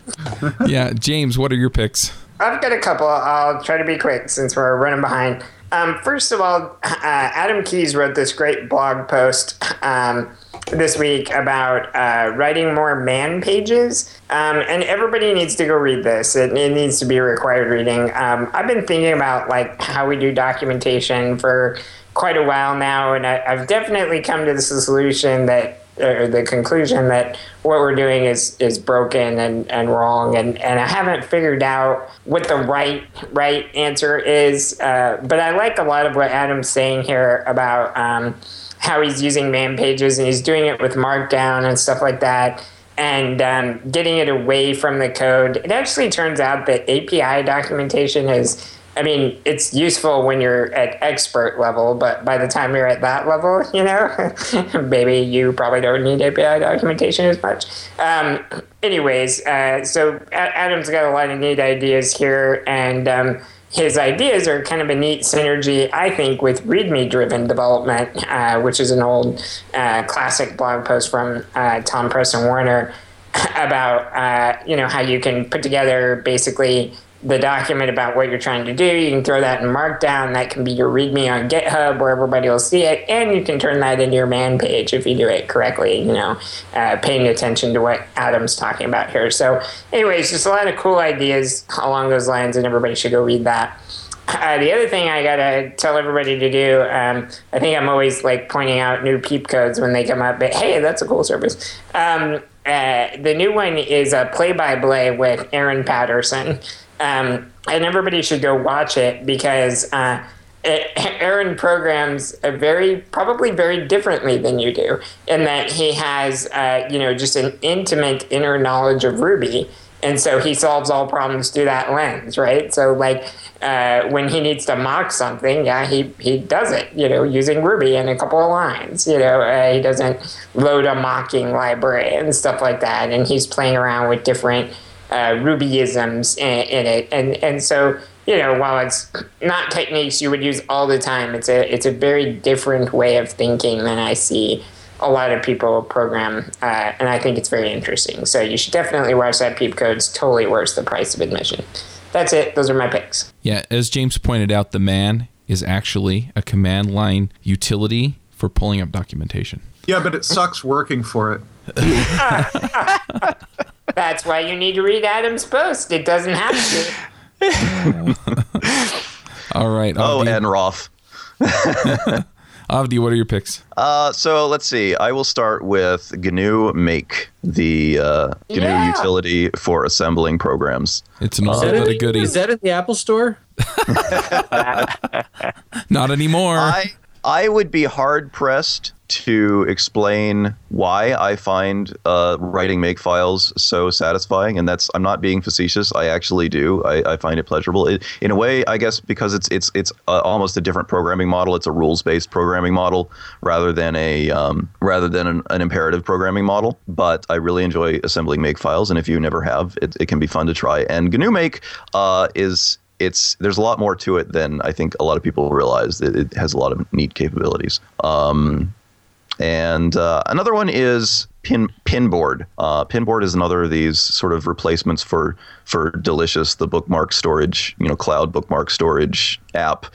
Yeah, James, what are your picks? I've got a couple. I'll try to be quick since we're running behind. Um, first of all, uh, Adam Keys wrote this great blog post um, this week about uh, writing more man pages. Um, and everybody needs to go read this. It, it needs to be required reading. Um, I've been thinking about like how we do documentation for quite a while now, and I, I've definitely come to the solution that or the conclusion that what we're doing is is broken and, and wrong. And, and I haven't figured out what the right right answer is. Uh, but I like a lot of what Adam's saying here about um, how he's using man pages and he's doing it with markdown and stuff like that. And um, getting it away from the code. It actually turns out that API documentation is I mean, it's useful when you're at expert level, but by the time you're at that level, you know, maybe you probably don't need API documentation as much. Um, anyways, uh, so Adam's got a lot of neat ideas here, and um, his ideas are kind of a neat synergy, I think, with README driven development, uh, which is an old uh, classic blog post from uh, Tom Preston Werner about, uh, you know, how you can put together basically the document about what you're trying to do. You can throw that in Markdown. That can be your README on GitHub where everybody will see it. And you can turn that into your man page if you do it correctly, you know, uh, paying attention to what Adam's talking about here. So, anyways, just a lot of cool ideas along those lines, and everybody should go read that. Uh, the other thing I gotta tell everybody to do, um, I think I'm always like pointing out new PeepCodes when they come up, but hey, that's a cool service. Um, uh, the new one is a play by play with Aaron Patterson. Um, and everybody should go watch it because uh, Aaron programs very probably very differently than you do in that he has uh, you know just an intimate inner knowledge of Ruby. And so he solves all problems through that lens right? So like uh, when he needs to mock something yeah he, he does it you know using Ruby in a couple of lines you know uh, he doesn't load a mocking library and stuff like that. And he's playing around with different uh, Rubyisms in, in, it, and and so you know while it's not techniques you would use all the time, it's a it's a very different way of thinking than I see a lot of people program, uh, and I think it's very interesting. So you should definitely watch that. PeepCode. It's totally worth the price of admission. That's it. Those are my picks. Yeah, as James pointed out, the man is actually a command line utility for pulling up documentation. Yeah, but it sucks working for it. That's why you need to read Adam's post. It doesn't have to. All right. Oh, and Roth. Avdi, what are your picks? Uh, so let's see. I will start with GNU Make, the uh, GNU yeah. utility for assembling programs. It's an old but a goodie. Is that in the Apple Store? Not anymore. I, I would be hard pressed to explain why I find uh, writing make files so satisfying, and that's I'm not being facetious. I actually do. I, I find it pleasurable. It, in a way, I guess because it's it's it's uh, almost a different programming model. It's a rules based programming model rather than a um, rather than an, an, imperative programming model. But I really enjoy assembling make files, and if you never have, it, it can be fun to try. And GNU Make uh, is it's there's a lot more to it than I think a lot of people realize. It, it has a lot of neat capabilities. Um, and uh, another one is Pin Pinboard. Uh, Pinboard is another of these sort of replacements for for Delicious, the bookmark storage, you know, cloud bookmark storage app.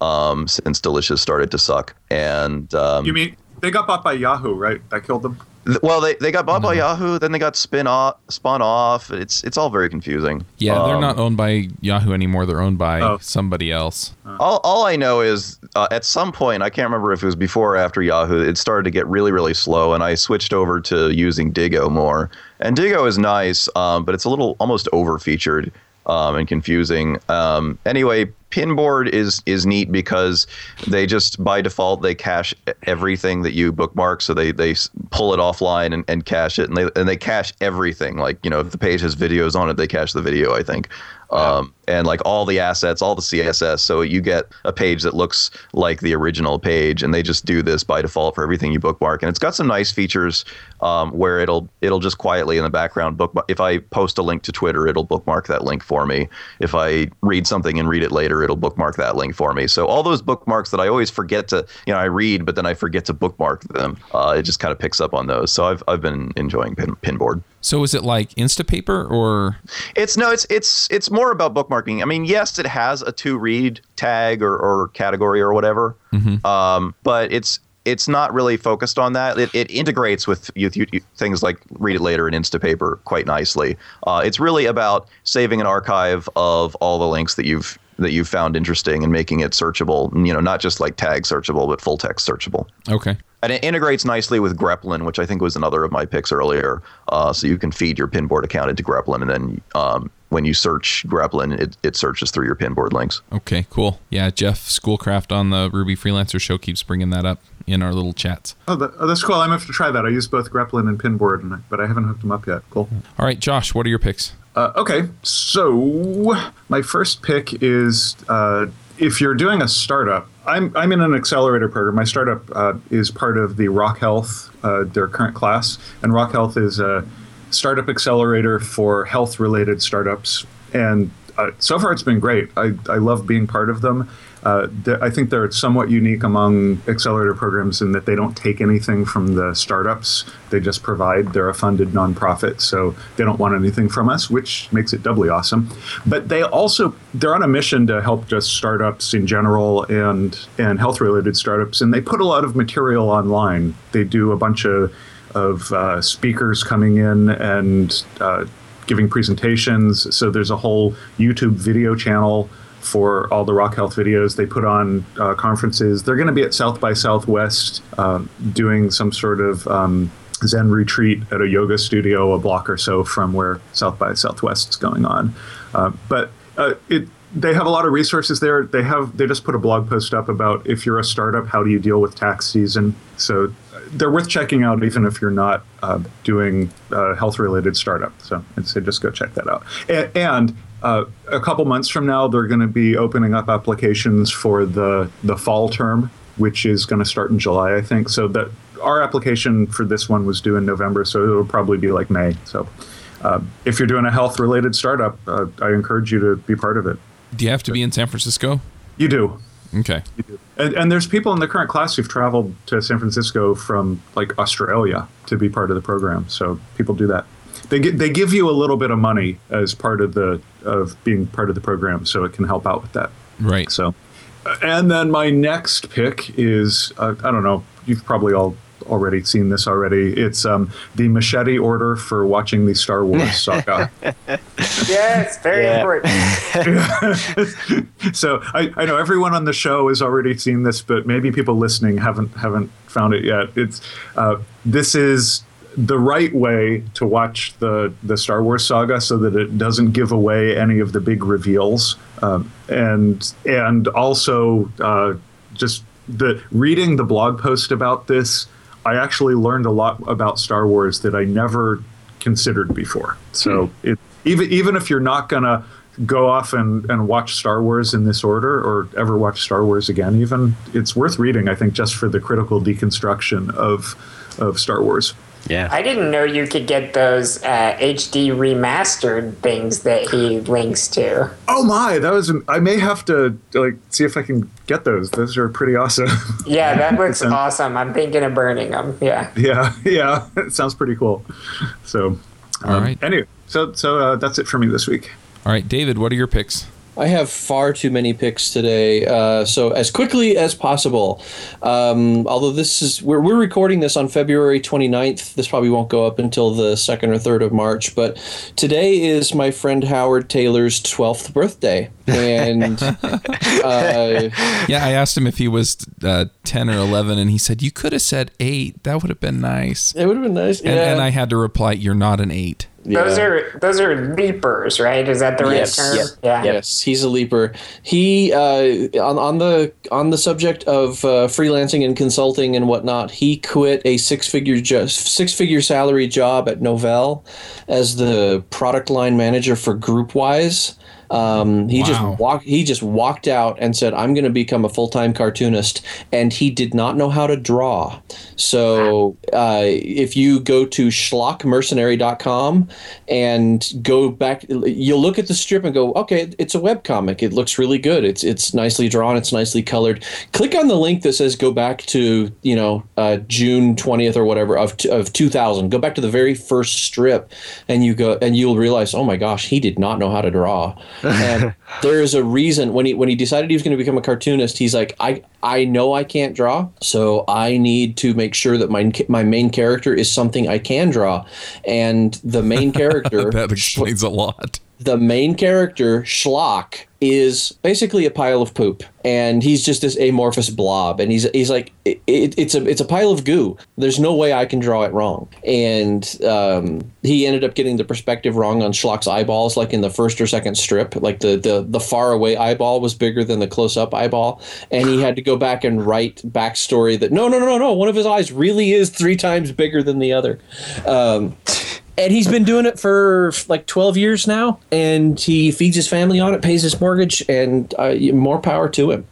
Um, since Delicious started to suck, and um, you mean they got bought by Yahoo, right? That killed them. Well, they, they got bought by Yahoo, then they got spin off, spun off. It's it's all very confusing. Yeah, um, they're not owned by Yahoo anymore. They're owned by oh. somebody else. All, all I know is uh, at some point, I can't remember if it was before or after Yahoo, it started to get really, really slow, and I switched over to using Diigo more. And Diigo is nice, um, but it's a little almost over featured um, and confusing. Um, anyway, Pinboard is is neat because they just by default they cache everything that you bookmark, so they they pull it offline and, and cache it, and they and they cache everything. Like you know, if the page has videos on it, they cache the video. I think um, and like all the assets, all the CSS. So you get a page that looks like the original page, and they just do this by default for everything you bookmark. And it's got some nice features um, where it'll it'll just quietly in the background bookmark. If I post a link to Twitter, it'll bookmark that link for me. If I read something and read it later, it'll bookmark that link for me. So all those bookmarks that I always forget to, you know, I read, but then I forget to bookmark them. Uh, it just kind of picks up on those. So I've I've been enjoying pin, Pinboard. So is it like Instapaper or? It's no, it's it's it's more about bookmarking. I mean, yes, it has a to read tag or, or category or whatever, um, but it's it's not really focused on that. It, it integrates with you, you, you- things like read it later and Instapaper quite nicely. Uh, it's really about saving an archive of all the links that you've that you've found interesting and making it searchable. You know, not just like tag searchable, but full text searchable. Okay. And it integrates nicely with Greplin, which I think was another of my picks earlier. Uh, so you can feed your pinboard account into Greplin, and then um, when you search Greplin, it, it searches through your pinboard links. Okay. Cool. Yeah. Jeff Schoolcraft on the Ruby Freelancer Show keeps bringing that up in our little chats. Oh, that, oh, that's cool. I'm gonna have to try that. I use both Greplin and Pinboard, and but I haven't hooked them up yet. Cool. All right, Josh. What are your picks? Uh, okay, so my first pick is uh, if you're doing a startup. I'm I'm in an accelerator program. My startup uh, is part of the Rock Health, uh, their current class, and Rock Health is a startup accelerator for health-related startups. And uh, so far, it's been great. I I love being part of them. Uh, I think they're somewhat unique among accelerator programs in that they don't take anything from the startups. They just provide. They're a funded nonprofit, so they don't want anything from us, which makes it doubly awesome. But they also they're on a mission to help just startups in general and and health related startups, and they put a lot of material online. They do a bunch of of uh, speakers coming in and uh, giving presentations. So there's a whole YouTube video channel for all the Rock Health videos. They put on uh, conferences. They're going to be at South by Southwest um, doing some sort of um, Zen retreat at a yoga studio a block or so from where South by Southwest is going on. Uh, but uh, it they have a lot of resources there. They have they just put a blog post up about if you're a startup, how do you deal with tax season. So uh, they're worth checking out, even if you're not uh, doing uh, health related startup. So I'd say just go check that out. And, and uh, a couple months from now, they're going to be opening up applications for the the fall term, which is going to start in July, I think. So that our application for this one was due in November, so it'll probably be like May. So. Uh, if you're doing a health related startup, uh, I encourage you to be part of it. Do you have to be in San Francisco? You do. Okay. You do. And, and there's people in the current class who've traveled to San Francisco from like Australia to be part of the program. So people do that. They get, they give you a little bit of money as part of the of being part of the program, so it can help out with that. Right. So, and then my next pick is uh, I don't know. You've probably all already seen this already. It's um, the machete order for watching the Star Wars saga. Yes, very Yeah. important. so I, I know everyone on the show has already seen this, but maybe people listening haven't haven't found it yet. It's uh, this is the right way to watch the the Star Wars saga, so that it doesn't give away any of the big reveals, um, and and also uh, just the reading the blog post about this. I actually learned a lot about Star Wars that I never considered before. So it, even even if you're not gonna go off and, and watch Star Wars in this order or ever watch Star Wars again, even it's worth reading. I think just for the critical deconstruction of of Star Wars. Yeah. I didn't know you could get those uh, HD remastered things that he links to. Oh my, that was I may have to like see if I can get those. Those are pretty awesome. Yeah, that looks Sounds- awesome. I'm thinking of burning them. Yeah. yeah, yeah, it sounds pretty cool. So, All um, right. Anyway, so so uh, that's it for me this week. All right, David. What are your picks? I have far too many picks today. Uh, so as quickly as possible. Um, although this is we're, we're recording this on February 29th. This probably won't go up until the second or third of March. But today is my friend Howard Tayler's 12th birthday, and uh, Yeah, I asked him if he was uh, ten or eleven, and he said you could have said eight. That would have been nice. it would have been nice. And, yeah. and I had to reply, "You're not an eight. Those are those are leapers, right? Is that the right Yes. term? Yep. Yeah. Yes, he's a leaper. He uh, on on the on the subject of uh, freelancing and consulting and whatnot. He quit a six figure jo- six figure salary job at Novell as the product line manager for GroupWise. Um, he Wow. just walked. He just walked out and said, "I'm going to become a full time cartoonist," and he did not know how to draw. So uh, if you go to schlockmercenary.com and go back, you'll look at the strip and go, "Okay, it's a web comic. It looks really good. It's it's nicely drawn. It's nicely colored." Click on the link that says "Go back to you know uh, June 20th or whatever of t- of 2000." Go back to the very first strip, and you go and you'll realize, "Oh my gosh, he did not know how to draw." And there is a reason when he when he decided he was going to become a cartoonist, he's like, "I I know I can't draw, so I need to make sure that my my main character is something I can draw." And the main character that explains a lot. The main character Schlock is basically a pile of poop, and he's just this amorphous blob, and he's he's like it, it, it's a it's a pile of goo. There's no way I can draw it wrong, and um, he ended up getting the perspective wrong on Schlock's eyeballs, like in the first or second strip, like the the the far away eyeball was bigger than the close up eyeball, and he had to go back and write backstory that no no no no no one of his eyes really is three times bigger than the other. Um, and he's been doing it for like 12 years now and he feeds his family on it pays his mortgage and uh, more power to him.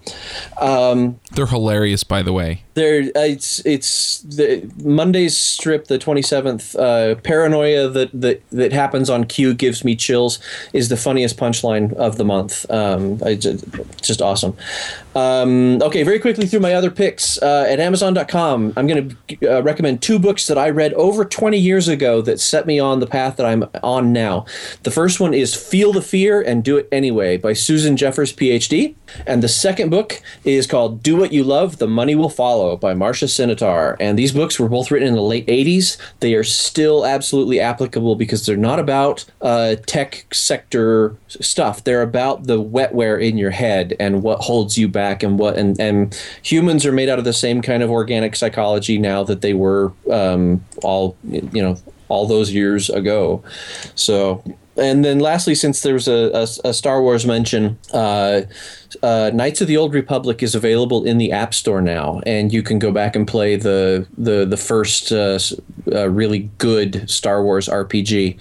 Um, They're hilarious, by the way. there uh, it's it's the monday's strip the 27th uh, paranoia that, that that happens on q gives me chills is the funniest punchline of the month. Um, I just, just awesome. Um, okay very quickly through my other picks uh, at amazon.com i'm going to uh, recommend two books that i read over 20 years ago that set me on the path that i'm on now. The first one is feel the fear and do it anyway by susan jeffers phd and the second book is called do what you love the money will follow by marsha sinetar and these books were both written in the late 80s they are still absolutely applicable because they're not about uh, tech sector stuff. They're about the wetware in your head and what holds you back and what and, and humans are made out of the same kind of organic psychology now that they were um, all you know all those years ago. So and then lastly, since there's a, a, a Star Wars mention, uh, uh, Knights of the Old Republic is available in the App Store now, and you can go back and play the the the first uh, uh, really good Star Wars RPG.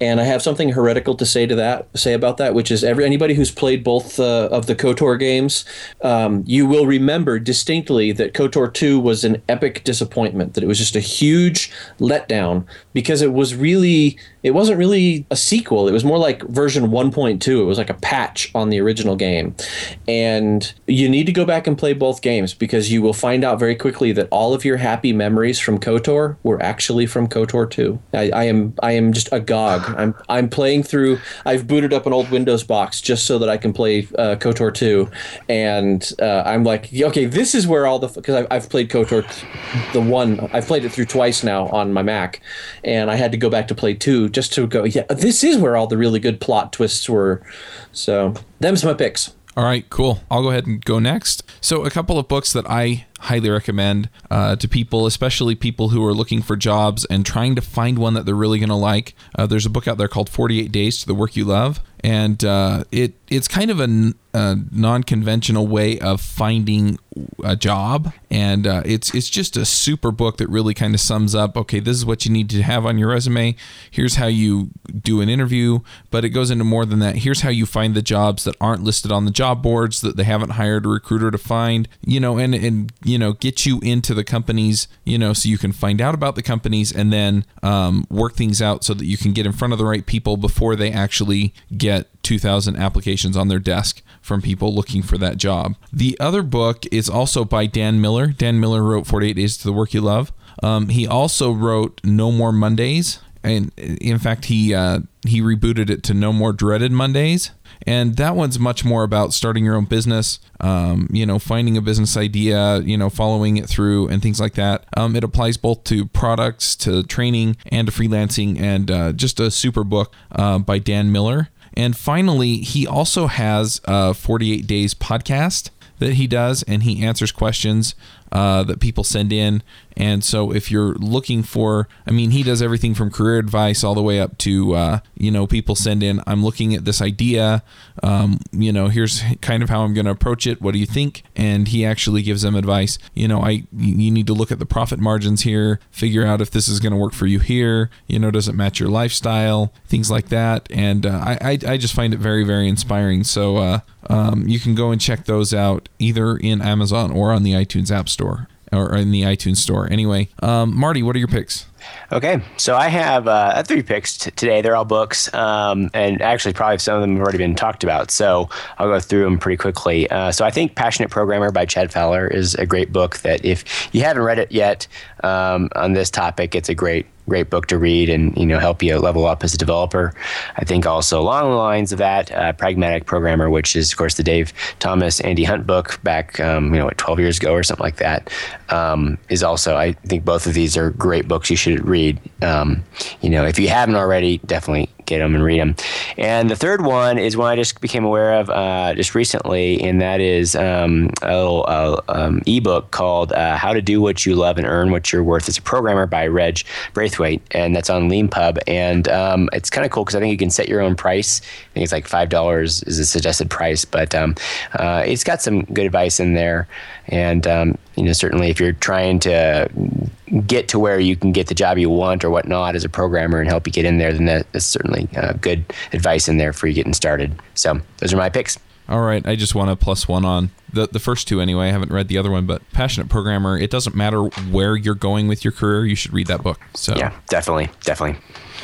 And I have something heretical to say to that say about that, which is every anybody who's played both uh, of the KOTOR games, um, you will remember distinctly that KOTOR 2 was an epic disappointment. That it was just a huge letdown because it was really it wasn't really a sequel. It was more like version 1.2. It was like a patch on the original game. And you need to go back and play both games because you will find out very quickly that all of your happy memories from KOTOR were actually from KOTOR 2. I, I am I am just agog. I'm I'm playing through. I've booted up an old Windows box just so that I can play uh, KOTOR 2, and uh, I'm like, okay, this is where all the because I've, I've played KOTOR, the one I've played it through twice now on my Mac, and I had to go back to play two just to go. Yeah, this is where all the really good plot twists were. So them's my picks. All right, cool. I'll go ahead and go next. So, a couple of books that I highly recommend uh, to people, especially people who are looking for jobs and trying to find one that they're really going to like. Uh, there's a book out there called 48 Days to the Work You Love, and uh, it it's kind of a, non-conventional way of finding a job, and uh, it's it's just a super book that really kind of sums up. Okay, this is what you need to have on your resume. Here's how you do an interview, but it goes into more than that. Here's how you find the jobs that aren't listed on the job boards that they haven't hired a recruiter to find. You know, and and you know get you into the companies. You know, so you can find out about the companies and then um, work things out so that you can get in front of the right people before they actually get 2,000 applications on their desk from people looking for that job. The other book is also by Dan Miller. Dan Miller wrote 48 Days to the Work You Love. Um, he also wrote No More Mondays. And in fact, he uh, he rebooted it to No More Dreaded Mondays. And that one's much more about starting your own business, um, you know, finding a business idea, you know, following it through and things like that. Um, it applies both to products, to training, and to freelancing, and uh, just a super book uh, by Dan Miller. And finally, he also has a 48 Days podcast that he does, and he answers questions uh, that people send in. And so if you're looking for, I mean, he does everything from career advice all the way up to, uh, you know, people send in, I'm looking at this idea. Um, you know, here's kind of how I'm going to approach it. What do you think? And he actually gives them advice. You know, I you need to look at the profit margins here, figure out if this is going to work for you here. You know, does it match your lifestyle? Things like that. And uh, I, I, I just find it very, very inspiring. So uh, um, you can go and check those out either in Amazon or on the iTunes App Store or in the iTunes Store. Anyway, um, Marty, what are your picks? Okay, so I have uh, three picks t- today. They're all books, um, and actually, probably some of them have already been talked about. So I'll go through them pretty quickly. Uh, so I think "Passionate Programmer" by Chad Fowler is a great book. That if you haven't read it yet um, on this topic, it's a great great book to read and you know help you level up as a developer. I think also along the lines of that, uh, Pragmatic Programmer, which is of course the Dave Thomas Andy Hunt book back um, you know what 12 years ago or something like that, um, is also I think both of these are great books you should read. Um, you know if you haven't already, definitely get them and read them. And the third one is one I just became aware of uh, just recently, and that is um, a little uh, um, ebook called uh, "How to Do What You Love and Earn What You're Worth as a Programmer" by Reg Braithwaite, and that's on Leanpub. And um, it's kind of cool because I think you can set your own price. I think it's like five dollars is a suggested price, but um, uh, it's got some good advice in there. And um, you know, certainly if you're trying to get to where you can get the job you want or whatnot as a programmer and help you get in there, then that, that's certainly uh, good advice in there for you getting started. So those are my picks. All right, I just want to plus one on the the first two anyway. I haven't read the other one, but Passionate Programmer. It doesn't matter where you're going with your career, you should read that book. So yeah, definitely, definitely.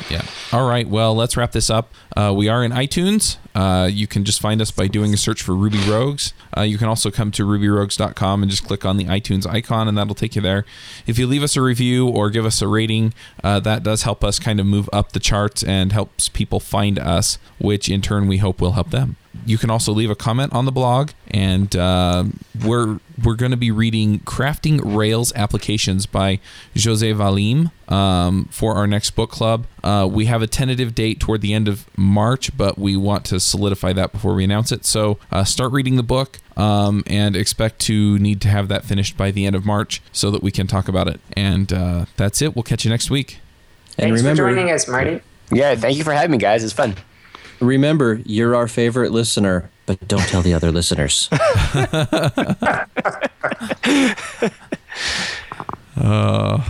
Yeah. All right. Well, let's wrap this up. Uh, we are in iTunes. Uh, you can just find us by doing a search for Ruby Rogues. Uh, you can also come to rubyrogues.com and just click on the iTunes icon, and that'll take you there. If you leave us a review or give us a rating, uh, that does help us kind of move up the charts and helps people find us, which in turn we hope will help them. You can also leave a comment on the blog, and uh, we're we're going to be reading "Crafting Rails Applications" by Jose Valim um, for our next book club. Uh, we have a tentative date toward the end of March, but we want to solidify that before we announce it. So uh, start reading the book um, and expect to need to have that finished by the end of March so that we can talk about it. And uh, that's it. We'll catch you next week. And Thanks remember, for joining us, Marty. Yeah, thank you for having me, guys. It's fun. remember, you're our favorite listener, but don't tell the other listeners. Uh,